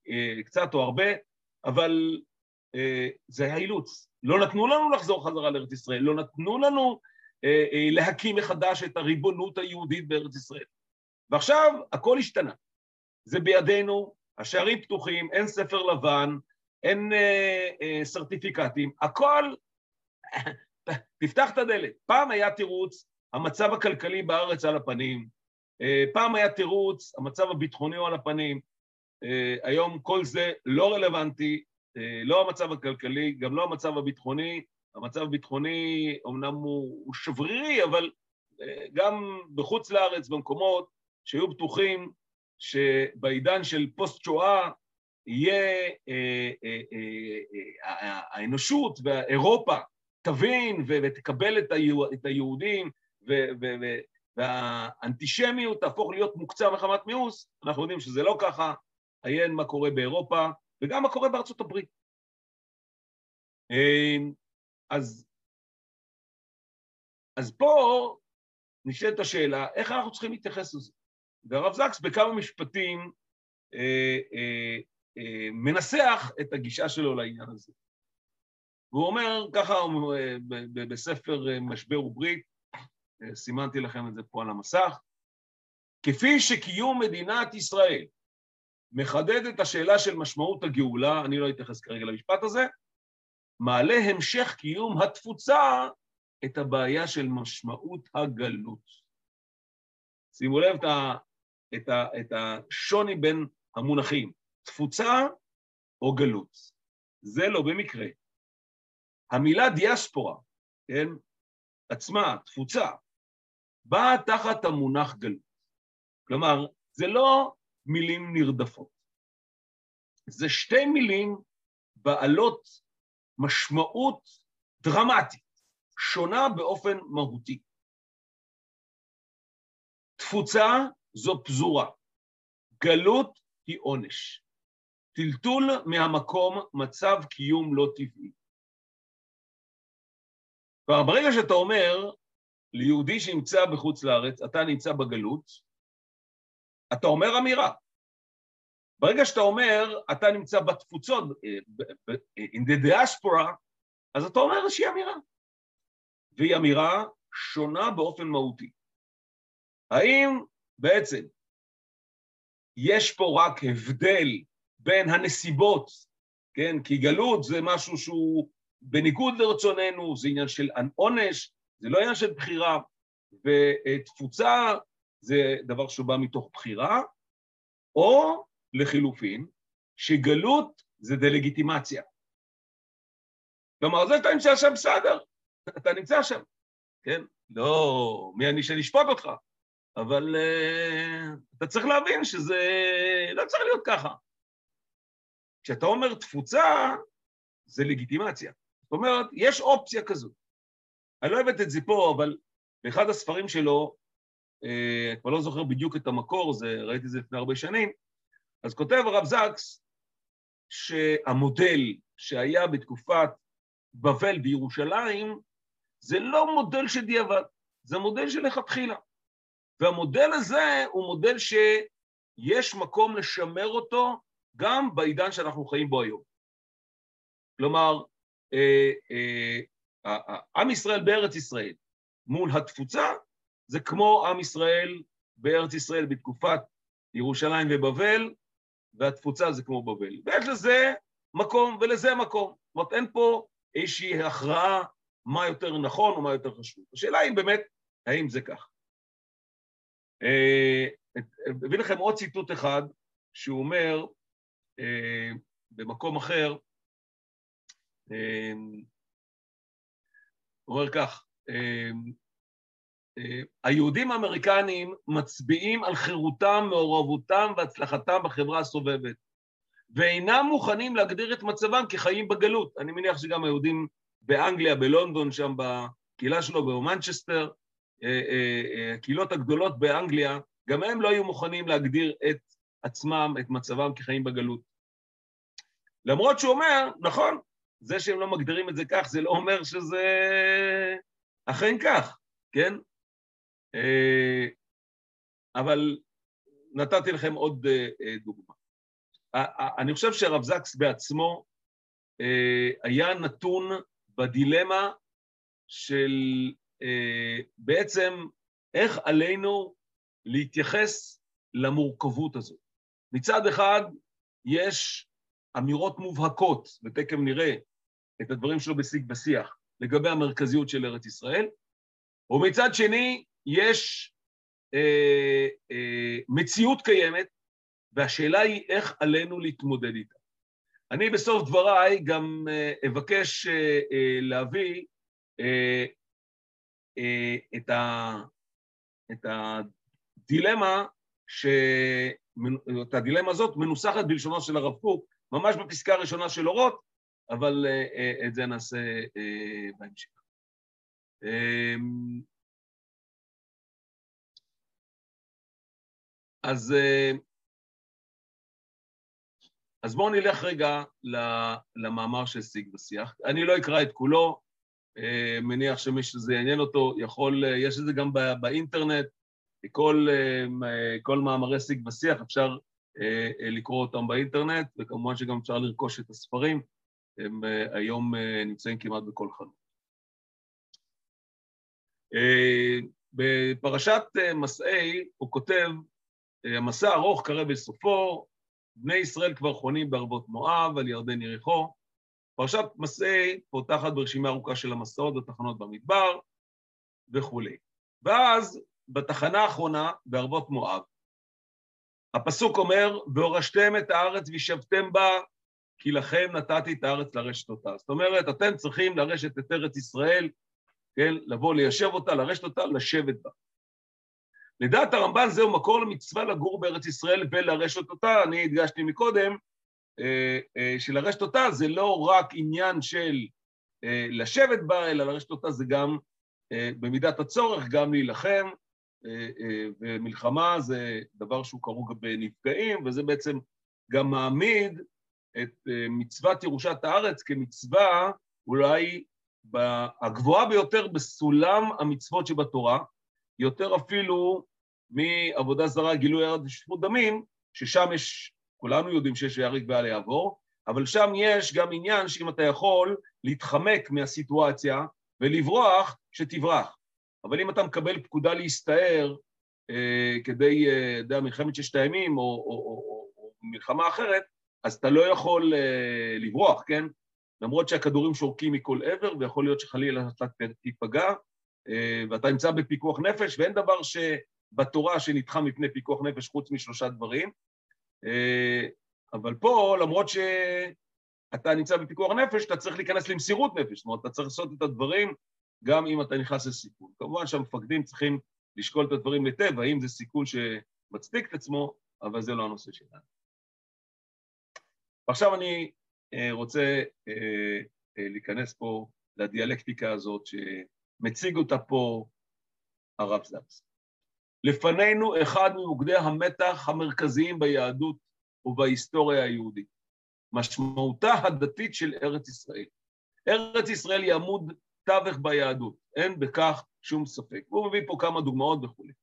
אה, קצת או הרבה, אבל אה, זה היה אילוץ. לא נתנו לנו לחזור חזרה לארץ ישראל, לא נתנו לנו אה, להקים מחדש את הריבונות היהודית בארץ ישראל. ועכשיו הכל השתנה. זה בידינו, השערים פתוחים, אין ספר לבן, אין אה, אה, סרטיפיקטים, הכל, תפתח את הדלת. פעם היה תירוץ, המצב הכלכלי בארץ על הפנים, פעם היה תירוץ, המצב הביטחוני הוא על הפנים, אה, היום כל זה לא רלוונטי, אה, לא המצב הכלכלי, גם לא המצב הביטחוני, המצב הביטחוני אומנם הוא, הוא שברירי, אבל אה, גם בחוץ לארץ, במקומות שהיו בטוחים שבעידן של פוסט-שואה יהיה אה, אה, אה, האנושות ואירופה תבין ותקבל את היהודים והאנטישמיות תהפוך להיות מוקצה מחמת מיאוס, אנחנו יודעים שזה לא ככה, עיין מה קורה באירופה וגם מה קורה בארצות הברית. אז, אז פה נשאלת השאלה, איך אנחנו צריכים להתייחס לזה? והרב זקס בכמה משפטים אה, אה, אה, מנסח את הגישה שלו לעניין הזה. והוא אומר, ככה אה, בספר אה, משבר וברית, סימנתי לכם את זה פה על המסך, כפי שקיום מדינת ישראל מחדד את השאלה של משמעות הגאולה, אני לא אתייחס כרגע למשפט הזה, מעלה המשך קיום התפוצה את הבעיה של משמעות הגלות. שימו לב את, ה, את, ה, את השוני בין המונחים, תפוצה או גלות. זה לא במקרה. המילה דיאספורה, כן, עצמה, תפוצה, באה תחת המונח גלות. כלומר, זה לא מילים נרדפות. זה שתי מילים בעלות משמעות דרמטית, שונה באופן מהותי. תפוצה זו פזורה, גלות היא עונש. טלטול מהמקום, מצב קיום לא טבעי. כלומר, ברגע שאתה אומר ליהודי שנמצא בחוץ לארץ, אתה נמצא בגלות, אתה אומר אמירה. ברגע שאתה אומר, אתה נמצא בתפוצות, in the diaspora, אז אתה אומר איזושהי אמירה. והיא אמירה שונה באופן מהותי. האם בעצם יש פה רק הבדל בין הנסיבות, כן? כי גלות זה משהו שהוא בניגוד לרצוננו, זה עניין של עונש, זה לא עניין של בחירה, ותפוצה זה דבר שבא מתוך בחירה, או לחילופין, שגלות זה דה-לגיטימציה. כלומר, זה שאתה נמצא שם בסדר, אתה נמצא שם, כן? לא, מי אני שנשפוט אותך? אבל uh, אתה צריך להבין שזה לא צריך להיות ככה. כשאתה אומר תפוצה, זה לגיטימציה. זאת אומרת, יש אופציה כזו. אני לא הבאתי את זה פה, אבל באחד הספרים שלו, אה, כבר לא זוכר בדיוק את המקור, זה, ראיתי את זה לפני הרבה שנים, אז כותב הרב זקס שהמודל שהיה בתקופת בבל בירושלים, זה לא מודל שדיעבד, זה מודל שלכתחילה. והמודל הזה הוא מודל שיש מקום לשמר אותו גם בעידן שאנחנו חיים בו היום. כלומר, אה, אה, עם ישראל בארץ ישראל מול התפוצה זה כמו עם ישראל בארץ ישראל בתקופת ירושלים ובבל, והתפוצה זה כמו בבל. ויש לזה מקום ולזה מקום. זאת אומרת, אין פה איזושהי הכרעה מה יותר נכון או מה יותר חשוב. השאלה היא באמת, האם זה כך. אה, אביא לכם עוד ציטוט אחד, שהוא אומר, אה, במקום אחר, אה, הוא אומר כך, היהודים האמריקנים מצביעים על חירותם, מעורבותם והצלחתם בחברה הסובבת, ואינם מוכנים להגדיר את מצבם כחיים בגלות. אני מניח שגם היהודים באנגליה, בלונדון, שם בקהילה שלו, במנצ'סטר, הקהילות הגדולות באנגליה, גם הם לא היו מוכנים להגדיר את עצמם, את מצבם כחיים בגלות. למרות שהוא אומר, נכון, זה שהם לא מגדירים את זה כך, זה לא אומר שזה אכן כך, כן? אה, אבל נתתי לכם עוד אה, אה, דוגמה. אני חושב שהרב זקס בעצמו היה נתון בדילמה של בעצם איך עלינו להתייחס למורכבות הזאת. מצד אחד, יש אמירות מובהקות, ותכף נראה את הדברים שלו בשיג ושיח, לגבי המרכזיות של ארץ ישראל, ומצד שני, יש אה, אה, מציאות קיימת, והשאלה היא איך עלינו להתמודד איתה. אני בסוף דבריי גם אה, אבקש אה, אה, להביא אה, אה, את, ה, את הדילמה, ש... את הדילמה הזאת מנוסחת בלשונו של הרב קוק, ממש בפסקה הראשונה של אורות, אבל אה, אה, את זה נעשה אה, בהמשך. אמ, אז, אז בואו נלך רגע למאמר של שיג ושיח. אני לא אקרא את כולו, מניח שמי שזה יעניין אותו יכול, יש את זה גם באינטרנט, כל, כל מאמרי שיג ושיח, אפשר לקרוא אותם באינטרנט, וכמובן שגם אפשר לרכוש את הספרים, הם היום נמצאים כמעט בכל חנות. בפרשת מסעי הוא כותב, המסע ארוך קרב בסופו, בני ישראל כבר חונים בערבות מואב, על ירדן יריחו. פרשת מסעי פותחת ברשימה ארוכה של המסעות ותחנות במדבר וכולי. ואז בתחנה האחרונה, בערבות מואב, הפסוק אומר, והורשתם את הארץ וישבתם בה, כי לכם נתתי את הארץ לרשת אותה. זאת אומרת, אתם צריכים לרשת את ארץ ישראל, כן, לבוא ליישב אותה, לרשת אותה, לשבת בה. לדעת הרמב"ן זהו מקור למצווה לגור בארץ ישראל ולרשת אותה, אני הדגשתי מקודם, אה, אה, שלרשת אותה זה לא רק עניין של אה, לשבת בה, אלא לרשת אותה זה גם במידת הצורך, גם להילחם, ומלחמה זה דבר שהוא כרוך בנפגעים, וזה בעצם גם מעמיד את מצוות ירושת הארץ כמצווה אולי הגבוהה ביותר בסולם המצוות שבתורה, יותר אפילו מעבודה זרה, גילוי ארץ ושפות דמים, ששם יש, כולנו יודעים שיש ויהרג ואל יעבור, אבל שם יש גם עניין שאם אתה יכול להתחמק מהסיטואציה ולברוח, שתברח. אבל אם אתה מקבל פקודה להסתער, אה, כדי, אה, אתה יודע, מלחמת ששת הימים או, או, או, או, או מלחמה אחרת, אז אתה לא יכול אה, לברוח, כן? למרות שהכדורים שורקים מכל עבר, ויכול להיות שחלילה אתה תיפגע, אה, ואתה נמצא בפיקוח נפש, ואין דבר שבתורה שנדחה מפני פיקוח נפש חוץ משלושה דברים. אה, אבל פה, למרות שאתה נמצא בפיקוח נפש, אתה צריך להיכנס למסירות נפש, זאת אומרת, אתה צריך לעשות את הדברים גם אם אתה נכנס לסיכון. כמובן שהמפקדים צריכים לשקול את הדברים היטב, האם זה סיכון שמצדיק את עצמו, אבל זה לא הנושא שלנו. ועכשיו אני אה, רוצה אה, אה, להיכנס פה לדיאלקטיקה הזאת שמציג אותה פה הרב זקס. לפנינו אחד ממוקדי המתח המרכזיים ביהדות ובהיסטוריה היהודית, משמעותה הדתית של ארץ ישראל. ארץ ישראל היא עמוד תווך ביהדות, אין בכך שום ספק. והוא מביא פה כמה דוגמאות וכולי.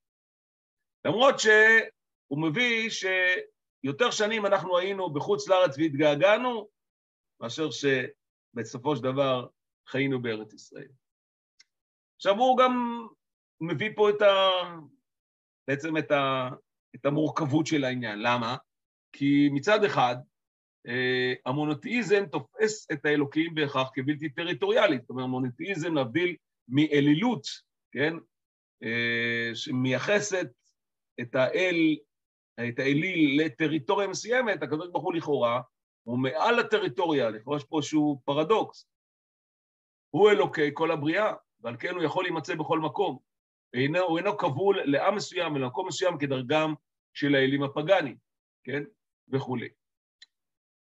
למרות שהוא מביא שיותר שנים אנחנו היינו בחוץ לארץ והתגעגענו, מאשר שבסופו של דבר חיינו בארץ ישראל. עכשיו הוא גם מביא פה את ה... בעצם את, ה... את המורכבות של העניין. למה? כי מצד אחד, אה, המונותאיזם תופס את האלוקים בהכרח כבלתי טריטוריאלית. זאת אומרת, מונותאיזם להבדיל מאלילות, כן? אה, שמייחסת את האל, את האליל לטריטוריה מסוימת, הקדוש ברוך הוא לכאורה הוא מעל הטריטוריה, לכאורה יש פה איזשהו פרדוקס. הוא אלוקי כל הבריאה, ועל כן הוא יכול להימצא בכל מקום. אינו, הוא אינו כבול לעם מסוים ולמקום מסוים כדרגם של האלים הפגאנים, כן? וכולי.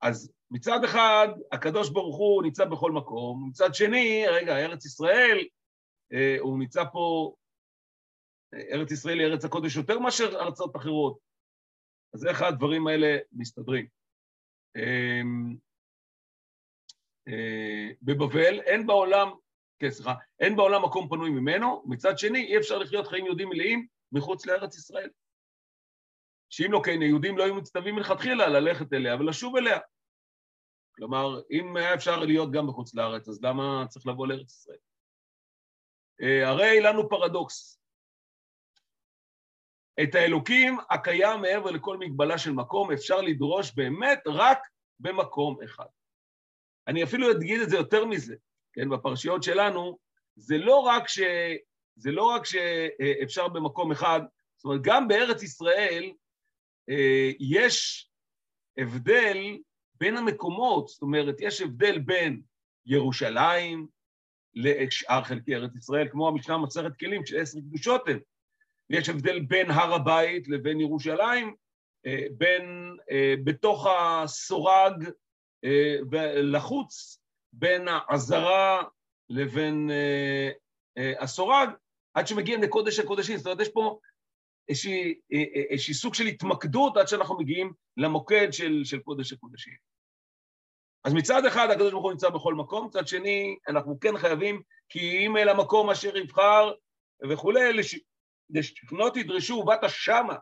אז מצד אחד, הקדוש ברוך הוא נמצא בכל מקום, מצד שני, רגע, ארץ ישראל, אה, הוא נמצא פה, ארץ ישראל היא ארץ הקודש יותר מאשר ארצות אחרות. אז איך הדברים האלה מסתדרים? אה, אה, בבבל אין בעולם, כן, סליחה, אין בעולם מקום פנוי ממנו, מצד שני, אי אפשר לחיות חיים יהודים מלאים מחוץ לארץ ישראל. שאם לא כן, היהודים לא היו מצטווים מלכתחילה ללכת אליה ולשוב אליה. כלומר, אם היה אפשר להיות גם בחוץ לארץ, אז למה צריך לבוא לארץ ישראל? אה, הרי לנו פרדוקס. את האלוקים הקיים מעבר לכל מגבלה של מקום אפשר לדרוש באמת רק במקום אחד. אני אפילו אגיד את זה יותר מזה, כן, בפרשיות שלנו, זה לא רק, ש... זה לא רק שאפשר במקום אחד, זאת אומרת, גם בארץ ישראל אה, יש הבדל בין המקומות, זאת אומרת, יש הבדל בין ירושלים לשאר חלקי ארץ ישראל, כמו המשנה מסכת כלים של עשר קדושות הן. יש הבדל בין הר הבית לבין ירושלים, אה, בין אה, בתוך הסורג ולחוץ, בין העזרה לבין הסורג, עד שמגיעים לקודש הקודשים. זאת אומרת, יש פה איזושהי, אה, אה, איזושהי סוג של התמקדות עד שאנחנו מגיעים למוקד של, של קודש הקודשים. אז מצד אחד הקדוש ברוך הוא נמצא בכל מקום, מצד שני אנחנו כן חייבים כי אם אל המקום אשר יבחר וכולי, לש... לשכנות ידרשו ובאת שמה,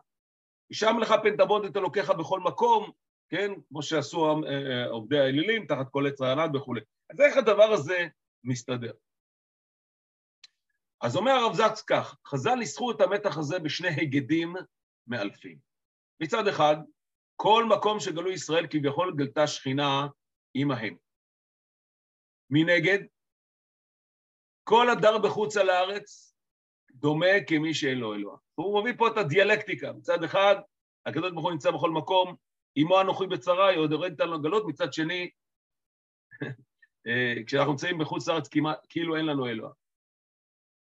שם לך פן תעבוד את אלוקיך בכל מקום, כן, כמו שעשו אה, עובדי האלילים תחת כל עץ רענן וכולי. אז איך הדבר הזה מסתדר? אז אומר הרב זקס כך, חז"ל ניסחו את המתח הזה בשני היגדים מאלפים. מצד אחד, כל מקום שגלו ישראל כביכול גלתה שכינה עמהם. מנגד, כל הדר בחוץ על הארץ דומה כמי שאין לו אלוה. הוא מביא פה את הדיאלקטיקה. מצד אחד, הקדוש ברוך הוא נמצא בכל מקום, עמו אנוכי בצרה, עוד יורד איתנו לגלות, מצד שני, אה, כשאנחנו נמצאים בחוץ לארץ כאילו אין לנו אלוה.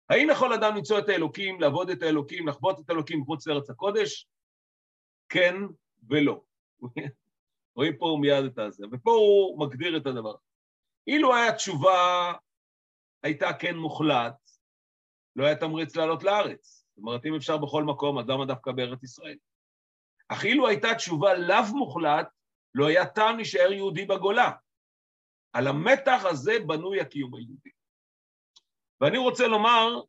האם יכול אדם למצוא את האלוקים, לעבוד את האלוקים, לחוות את האלוקים מחוץ לארץ הקודש? כן ולא. רואים פה מיד את הזה, ופה הוא מגדיר את הדבר. אילו היה תשובה, הייתה כן מוחלט, לא היה תמריץ לעלות לארץ. זאת אומרת, אם אפשר בכל מקום, אז למה דווקא בארץ ישראל? אך אילו הייתה תשובה לאו מוחלט, לא היה טעם להישאר יהודי בגולה. על המתח הזה בנוי הקיום היהודי. ואני רוצה לומר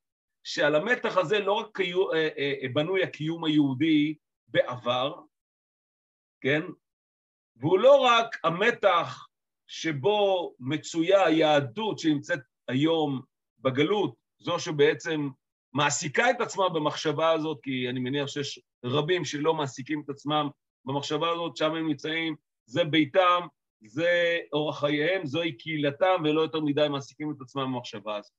שעל המתח הזה לא רק קיו, אה, אה, אה, בנוי הקיום היהודי בעבר, כן? והוא לא רק המתח שבו מצויה היהדות שנמצאת היום בגלות, זו שבעצם מעסיקה את עצמה במחשבה הזאת, כי אני מניח שיש רבים שלא מעסיקים את עצמם במחשבה הזאת, שם הם נמצאים, זה ביתם, זה אורח חייהם, זוהי קהילתם, ולא יותר מדי מעסיקים את עצמם במחשבה הזאת.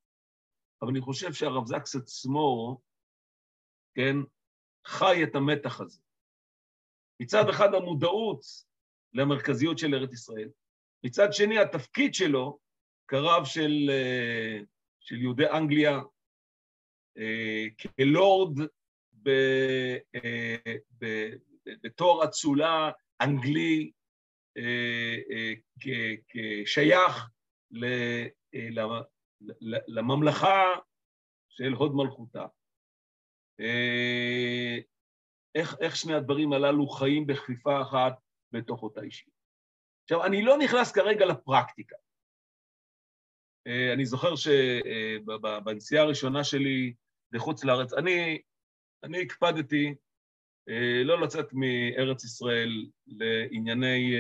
אבל אני חושב שהרב זקס עצמו, כן, חי את המתח הזה. מצד אחד המודעות למרכזיות של ארץ ישראל, מצד שני התפקיד שלו כרב של, אה, של יהודי אנגליה, אה, כלורד אה, בתור אצולה אנגלי, כשייך לממלכה של הוד מלכותה. איך, איך שני הדברים הללו חיים בכפיפה אחת בתוך אותה אישית. עכשיו, אני לא נכנס כרגע לפרקטיקה. אה, אני זוכר שבנסיעה הראשונה שלי לחוץ לארץ, אני, אני הקפדתי אה, לא לצאת מארץ ישראל לענייני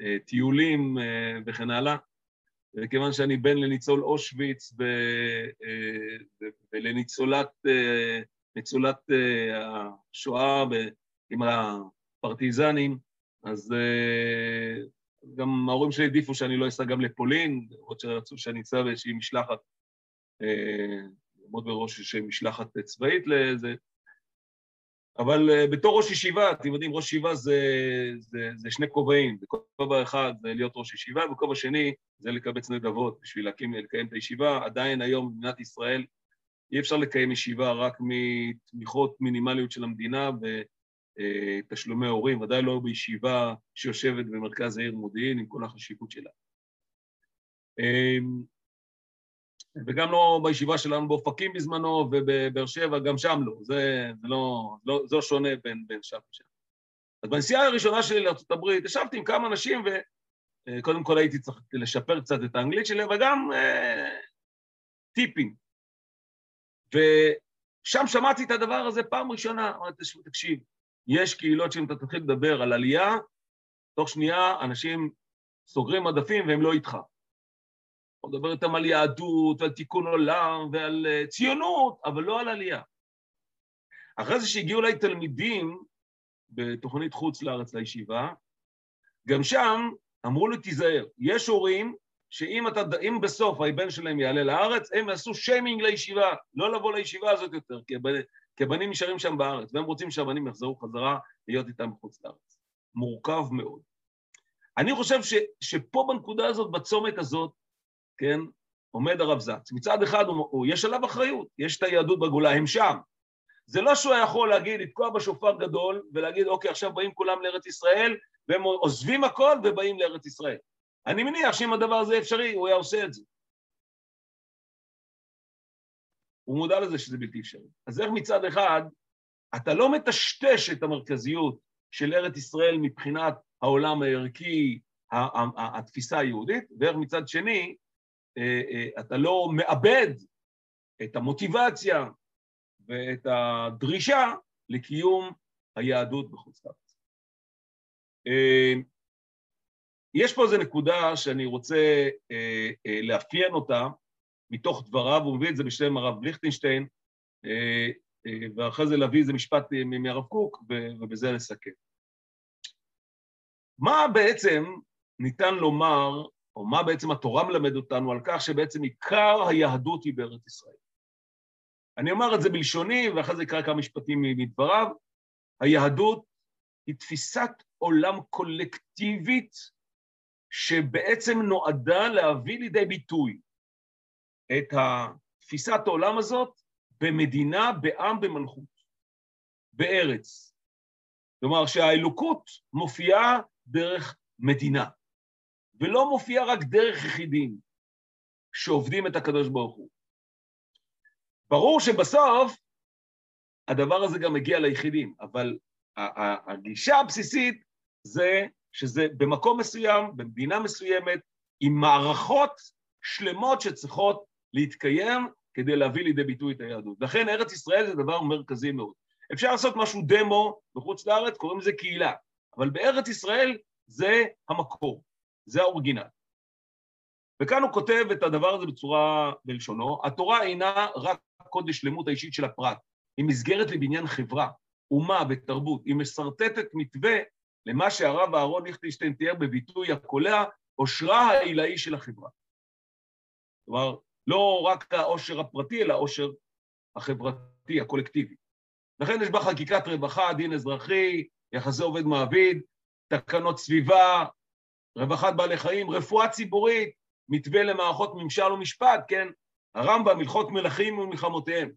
אה, טיולים וכן הלאה, וכיוון שאני בן לניצול אושוויץ ולניצולת ניצולת השואה עם הפרטיזנים, אז גם ההורים שלי העדיפו שאני לא אסע גם לפולין, למרות שרצו שאני אסע באיזושהי משלחת, לעמוד בראש איזושהי משלחת צבאית לזה. אבל uh, בתור ראש ישיבה, אתם יודעים, ראש ישיבה זה, זה, זה שני כובעים, בכובע אחד זה להיות ראש ישיבה, בכובע שני זה לקבץ נדבות בשביל להקים, לקיים את הישיבה. עדיין היום במדינת ישראל אי אפשר לקיים ישיבה רק מתמיכות מינימליות של המדינה, ו... אה, תשלומי הורים, ודאי לא בישיבה שיושבת במרכז העיר מודיעין עם כל החשיבות שלה. אמ, וגם לא בישיבה שלנו באופקים בזמנו, ובבאר שבע, גם שם לא. זה, לא, לא, זה לא שונה בין, בין שם ושם. אז בנסיעה הראשונה שלי לארה"ב, ישבתי עם כמה אנשים, וקודם כל הייתי צריך לשפר קצת את האנגלית שלי, וגם אה, טיפים. ושם שמעתי את הדבר הזה פעם ראשונה, אמרתי, תקשיב, יש קהילות שאם אתה תתחיל לדבר על עלייה, תוך שנייה אנשים סוגרים מדפים והם לא איתך. הוא מדבר איתם על יהדות ועל תיקון עולם ועל uh, ציונות, אבל לא על עלייה. אחרי זה שהגיעו אליי תלמידים בתוכנית חוץ לארץ לישיבה, גם שם אמרו לי, תיזהר, יש הורים שאם אתה, בסוף הבן שלהם יעלה לארץ, הם יעשו שיימינג לישיבה, לא לבוא לישיבה הזאת יותר, כי כי הבנים נשארים שם בארץ, והם רוצים שהבנים יחזרו חזרה להיות איתם בחוץ לארץ. מורכב מאוד. אני חושב ש, שפה בנקודה הזאת, בצומת הזאת, כן, עומד הרב זץ. מצד אחד, הוא, הוא, יש עליו אחריות, יש את היהדות בגולה, הם שם. זה לא שהוא יכול להגיד, לתקוע בשופר גדול ולהגיד, אוקיי, עכשיו באים כולם לארץ ישראל, והם עוזבים הכל ובאים לארץ ישראל. אני מניח שאם הדבר הזה אפשרי, הוא היה עושה את זה. הוא מודע לזה שזה בלתי אפשרי. אז איך מצד אחד אתה לא מטשטש את המרכזיות של ארץ ישראל מבחינת העולם הערכי, התפיסה היהודית, ואיך מצד שני אה, אה, אתה לא מאבד את המוטיבציה ואת הדרישה לקיום היהדות בחוץ לארץ. אה, יש פה איזו נקודה שאני רוצה לאפיין אותה, מתוך דבריו, הוא מביא את זה בשם הרב ליכטנשטיין, אה, אה, ואחרי זה להביא איזה משפט מהרב קוק, ובזה נסכם. מה בעצם ניתן לומר, או מה בעצם התורה מלמד אותנו על כך שבעצם עיקר היהדות היא בארץ ישראל? אני אומר את זה בלשוני, ואחרי זה אקרא כמה משפטים מדבריו. היהדות היא תפיסת עולם קולקטיבית שבעצם נועדה להביא לידי ביטוי את תפיסת העולם הזאת במדינה, בעם, במלכות, בארץ. כלומר שהאלוקות מופיעה דרך מדינה, ולא מופיעה רק דרך יחידים שעובדים את הקדוש ברוך הוא. ברור שבסוף הדבר הזה גם מגיע ליחידים, אבל הגישה הבסיסית זה שזה במקום מסוים, במדינה מסוימת, עם מערכות שלמות שצריכות להתקיים כדי להביא לידי ביטוי את היהדות. לכן ארץ ישראל זה דבר מרכזי מאוד. אפשר לעשות משהו דמו בחוץ לארץ, קוראים לזה קהילה, אבל בארץ ישראל זה המקור, זה האורגינל. וכאן הוא כותב את הדבר הזה בצורה בלשונו, התורה אינה רק הקודש, שלמות האישית של הפרט. היא מסגרת לבניין חברה, אומה ותרבות. היא משרטטת מתווה למה שהרב אהרון ליכטנשטיין תיאר בביטוי הקולע, עושרה העילאי של החברה. כלומר, לא רק העושר הפרטי, אלא העושר החברתי, הקולקטיבי. לכן יש בה חקיקת רווחה, דין אזרחי, יחסי עובד-מעביד, תקנות סביבה, רווחת בעלי חיים, רפואה ציבורית, מתווה למערכות ממשל ומשפט, כן? הרמב"ם, הלכות מלכים ומלחמותיהם.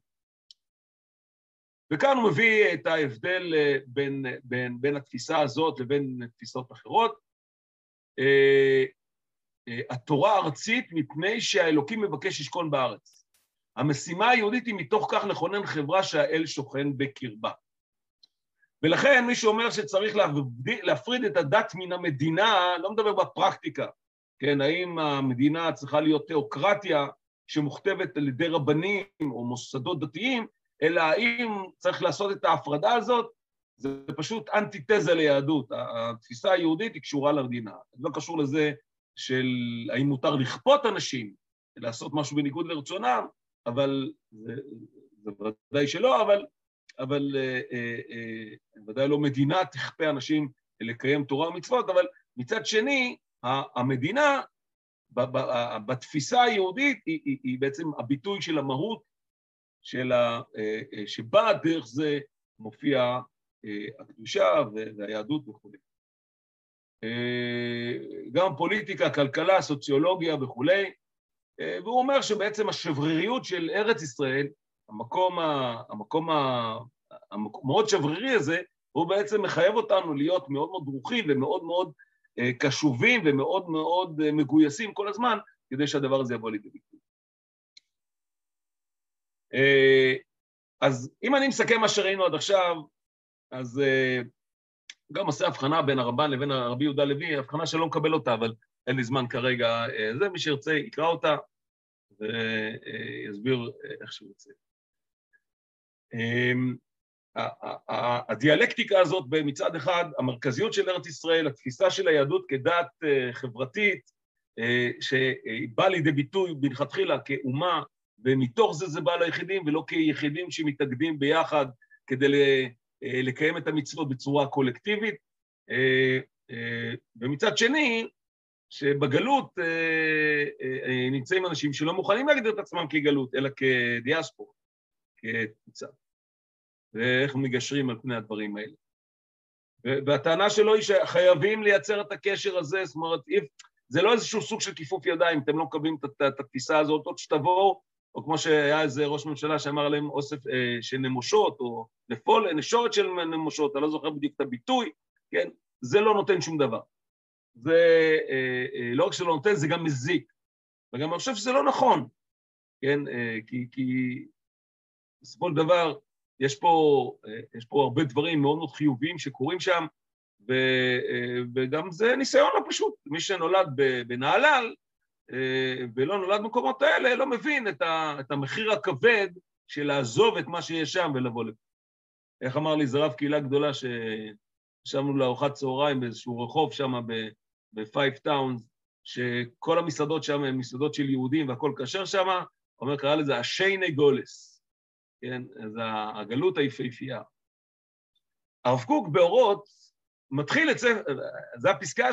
וכאן הוא מביא את ההבדל אה, בין, בין, בין התפיסה הזאת לבין תפיסות אחרות. אה, התורה ארצית מפני שהאלוקים מבקש לשכון בארץ. המשימה היהודית היא מתוך כך לכונן חברה שהאל שוכן בקרבה. ולכן מי שאומר שצריך להפריד את הדת מן המדינה, לא מדבר בפרקטיקה, כן, האם המדינה צריכה להיות תיאוקרטיה שמוכתבת על ידי רבנים או מוסדות דתיים, אלא האם צריך לעשות את ההפרדה הזאת, זה פשוט אנטיתזה ליהדות. התפיסה היהודית היא קשורה למדינה. זה לא קשור לזה של האם מותר לכפות אנשים לעשות משהו בניגוד לרצונם, אבל זה, זה ודאי שלא, אבל, אבל אה, אה, אה, ודאי לא מדינה תכפה אנשים לקיים תורה ומצוות, אבל מצד שני, המדינה בתפיסה היהודית היא, היא, היא בעצם הביטוי של המהות של ה, שבה דרך זה מופיע הקדושה והיהדות וכו'. גם פוליטיקה, כלכלה, סוציולוגיה וכולי, והוא אומר שבעצם השבריריות של ארץ ישראל, המקום, ה, המקום המאוד שברירי הזה, הוא בעצם מחייב אותנו להיות מאוד מאוד דרוכים ומאוד מאוד אה, קשובים ומאוד מאוד אה, מגויסים כל הזמן, כדי שהדבר הזה יבוא לידי ביטוי. אה, אז אם אני מסכם מה שראינו עד עכשיו, אז גם עושה הבחנה בין הרמב"ן לבין הרבי יהודה לוי, הבחנה שלא מקבל אותה, אבל אין לי זמן כרגע. זה, מי שירצה יקרא אותה ויסביר איך שהוא רוצה. הדיאלקטיקה הזאת מצד אחד, המרכזיות של ארץ ישראל, התפיסה של היהדות כדת אה, חברתית, אה, שבאה לידי ביטוי מלכתחילה כאומה, ומתוך זה זה בא ליחידים, ולא כיחידים שמתאגדים ביחד כדי אה, לקיים את המצוות בצורה קולקטיבית. ומצד שני, שבגלות נמצאים אנשים שלא מוכנים להגדיר את עצמם כגלות, אלא כדיאספור, כקבוצה. ואיך מגשרים על פני הדברים האלה. והטענה שלו היא שחייבים לייצר את הקשר הזה, זאת אומרת, זה לא איזשהו סוג של כיפוף ידיים, אתם לא מקבלים את התפיסה הזאת, עוד שתבואו, או כמו שהיה איזה ראש ממשלה שאמר עליהם אוסף אה, של נמושות, או נפול, נשורת של נמושות, אני לא זוכר בדיוק את הביטוי, כן? זה לא נותן שום דבר. זה אה, אה, לא רק שלא נותן, זה גם מזיק. וגם אני חושב שזה לא נכון, כן? אה, כי, כי בסופו של דבר, יש פה, אה, יש פה הרבה דברים מאוד מאוד חיוביים שקורים שם, ו, אה, וגם זה ניסיון לא פשוט. מי שנולד בנהלל ולא נולד במקומות האלה, לא מבין את, ה, את המחיר הכבד של לעזוב את מה שיש שם ולבוא לפה. איך אמר לי, זה רב קהילה גדולה שישבנו לארוחת צהריים באיזשהו רחוב שם ב Five Towns, שכל המסעדות שם הן מסעדות של יהודים והכל כשר שם, אומר, קרא לזה השיינע גלות. כן? זה הגלות היפהפייה. הרב קוק באורות מתחיל את זה, זו הפסקה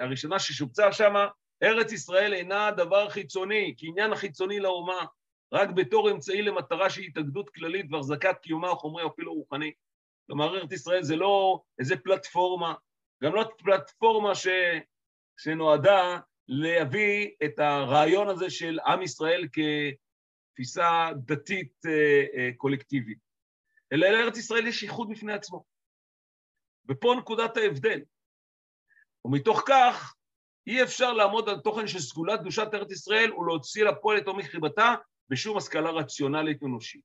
הראשונה ששובצה שם, ארץ ישראל אינה דבר חיצוני, קניין החיצוני לאומה, רק בתור אמצעי למטרה של התאגדות כללית והחזקת קיומה החומרי או אפילו רוחני. כלומר, ארץ ישראל זה לא איזה פלטפורמה, גם לא פלטפורמה ש... שנועדה להביא את הרעיון הזה של עם ישראל כ... תפיסה דתית אה, אה, קולקטיבית, אלא לארץ ישראל יש ייחוד בפני עצמו. ופה נקודת ההבדל. ומתוך כך אי אפשר לעמוד על תוכן של סגולת קדושת ארץ ישראל ולהוציא לפועל את עומק חיבתה בשום השכלה רציונלית אנושית.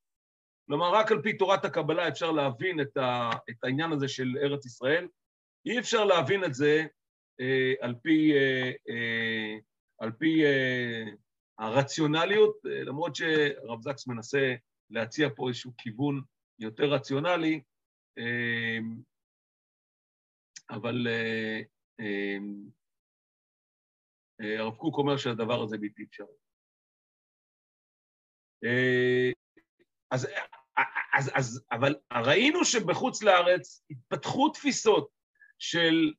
כלומר, רק על פי תורת הקבלה אפשר להבין את, ה, את העניין הזה של ארץ ישראל. אי אפשר להבין את זה אה, על פי, אה, אה, על פי אה, הרציונליות, אה, למרות שהרב זקס מנסה להציע פה איזשהו כיוון יותר רציונלי, אה, אבל אה, הרב קוק אומר שהדבר הזה בלתי אפשרי. אז, אז, אז, אבל ראינו שבחוץ לארץ התפתחו תפיסות של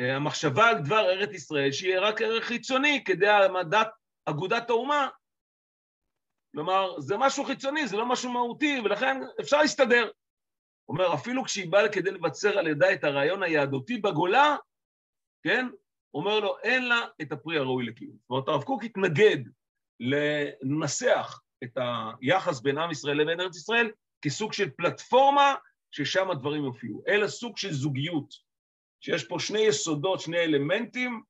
אה, המחשבה על דבר ארץ ישראל, שיהיה רק ערך חיצוני כדי העמדת אגודת האומה. כלומר, זה משהו חיצוני, זה לא משהו מהותי, ולכן אפשר להסתדר. הוא אומר, אפילו כשהיא באה כדי לבצר על ידה את הרעיון היהדותי בגולה, כן? אומר לו, אין לה את הפרי הראוי לקיום. זאת אומרת, הרב קוק התנגד לנסח את היחס בין עם ישראל לבין ארץ ישראל כסוג של פלטפורמה ששם הדברים יופיעו, אלא סוג של זוגיות, שיש פה שני יסודות, שני אלמנטים,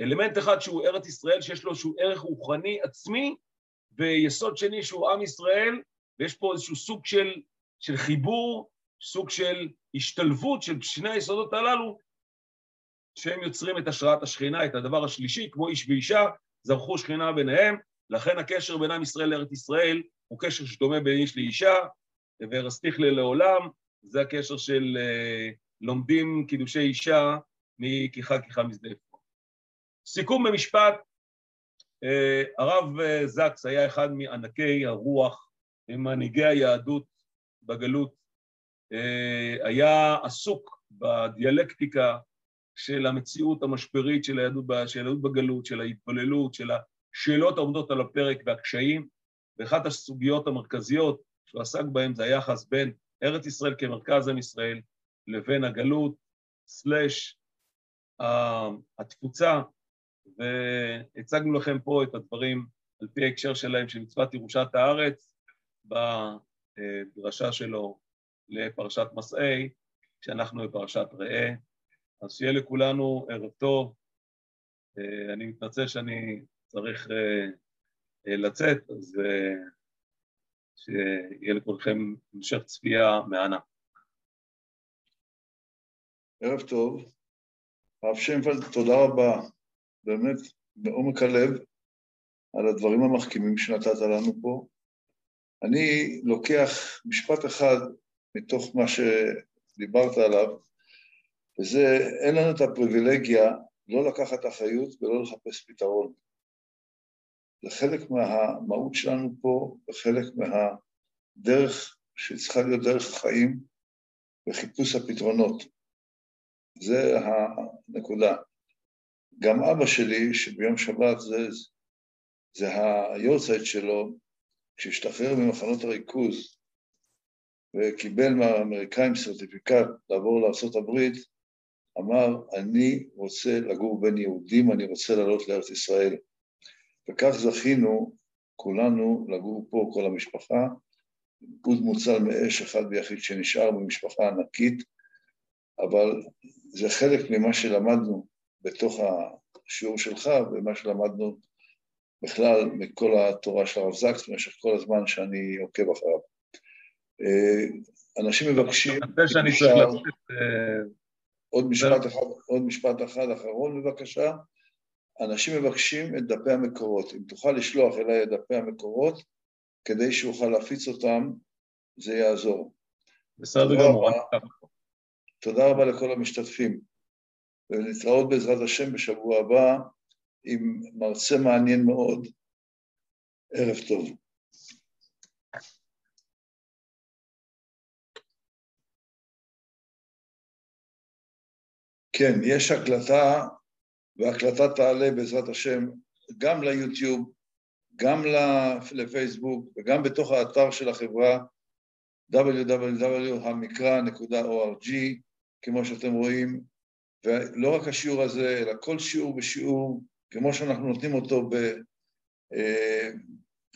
אלמנט אחד שהוא ארץ ישראל, שיש לו איזשהו ערך רוחני עצמי, ויסוד שני שהוא עם ישראל, ויש פה איזשהו סוג של, של חיבור, סוג של השתלבות של שני היסודות הללו, שהם יוצרים את השראת השכינה, את הדבר השלישי, כמו איש ואישה, זרחו שכינה ביניהם, לכן הקשר בין עם ישראל לארץ ישראל הוא קשר שדומה בין איש לאישה, ורסתיך לעולם, זה הקשר של uh, לומדים קידושי אישה מכיחה כיחה משדה. סיכום במשפט, uh, הרב uh, זקס היה אחד מענקי הרוח, ממנהיגי היהדות בגלות, היה עסוק בדיאלקטיקה של המציאות המשברית של היהדות, של היהדות בגלות, של ההתבוללות, של השאלות העומדות על הפרק והקשיים, ואחת הסוגיות המרכזיות שהוא עסק בהן זה היחס בין ארץ ישראל כמרכז עם ישראל לבין הגלות, סלאש התפוצה, והצגנו לכם פה את הדברים על פי ההקשר שלהם של מצוות ירושת הארץ בדרשה שלו לפרשת מסעי, כשאנחנו בפרשת ראה. אז שיהיה לכולנו ערב טוב. אה, אני מתנצל שאני צריך אה, אה, לצאת, אז שיהיה לכולכם המשך צפייה מהנה. ערב טוב. הרב שיינפלד, תודה רבה, באמת, מעומק הלב, על הדברים המחכימים שנתת לנו פה. אני לוקח משפט אחד מתוך מה שדיברת עליו, וזה, אין לנו את הפריבילגיה לא לקחת אחריות ולא לחפש פתרון. זה חלק מהמהות שלנו פה, וחלק מהדרך שצריכה להיות דרך החיים וחיפוש הפתרונות. זה הנקודה. גם אבא שלי, שביום שבת זה, זה היורצייט שלו, כשהשתחרר ממחנות הריכוז וקיבל מהאמריקאים סרטיפיקט לעבור לארה"ב, אמר, אני רוצה לגור בין יהודים, אני רוצה לעלות לארץ ישראל. וכך זכינו כולנו לגור פה, כל המשפחה, גוד מוצל מאש אחד ויחיד שנשאר במשפחה ענקית, אבל זה חלק ממה שלמדנו בתוך השיעור שלך ומה שלמדנו בכלל מכל התורה של הרב זקס במשך כל הזמן שאני עוקב אחריו. אה, אנשים מבקשים... אני חושב שאני צריך לצאת... עוד משפט אחד, עוד משפט אחד אחרון בבקשה. אנשים מבקשים את דפי המקורות. אם תוכל לשלוח אליי את דפי המקורות, כדי שאוכל להפיץ אותם, זה יעזור. בסדר גמור. תודה רבה לכל המשתתפים. ונתראות בעזרת השם בשבוע הבא עם מרצה מעניין מאוד. ערב טוב. כן, יש הקלטה, והקלטה תעלה בעזרת השם גם ליוטיוב, גם לפייסבוק וגם בתוך האתר של החברה www.המקרא.org, כמו שאתם רואים, ולא רק השיעור הזה, אלא כל שיעור בשיעור, כמו שאנחנו נותנים אותו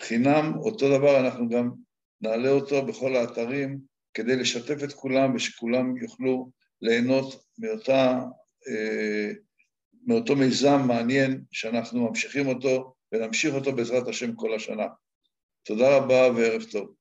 בחינם, אה, אותו דבר אנחנו גם נעלה אותו בכל האתרים כדי לשתף את כולם ושכולם יוכלו ליהנות מאותה, אה, מאותו מיזם מעניין שאנחנו ממשיכים אותו ונמשיך אותו בעזרת השם כל השנה. תודה רבה וערב טוב.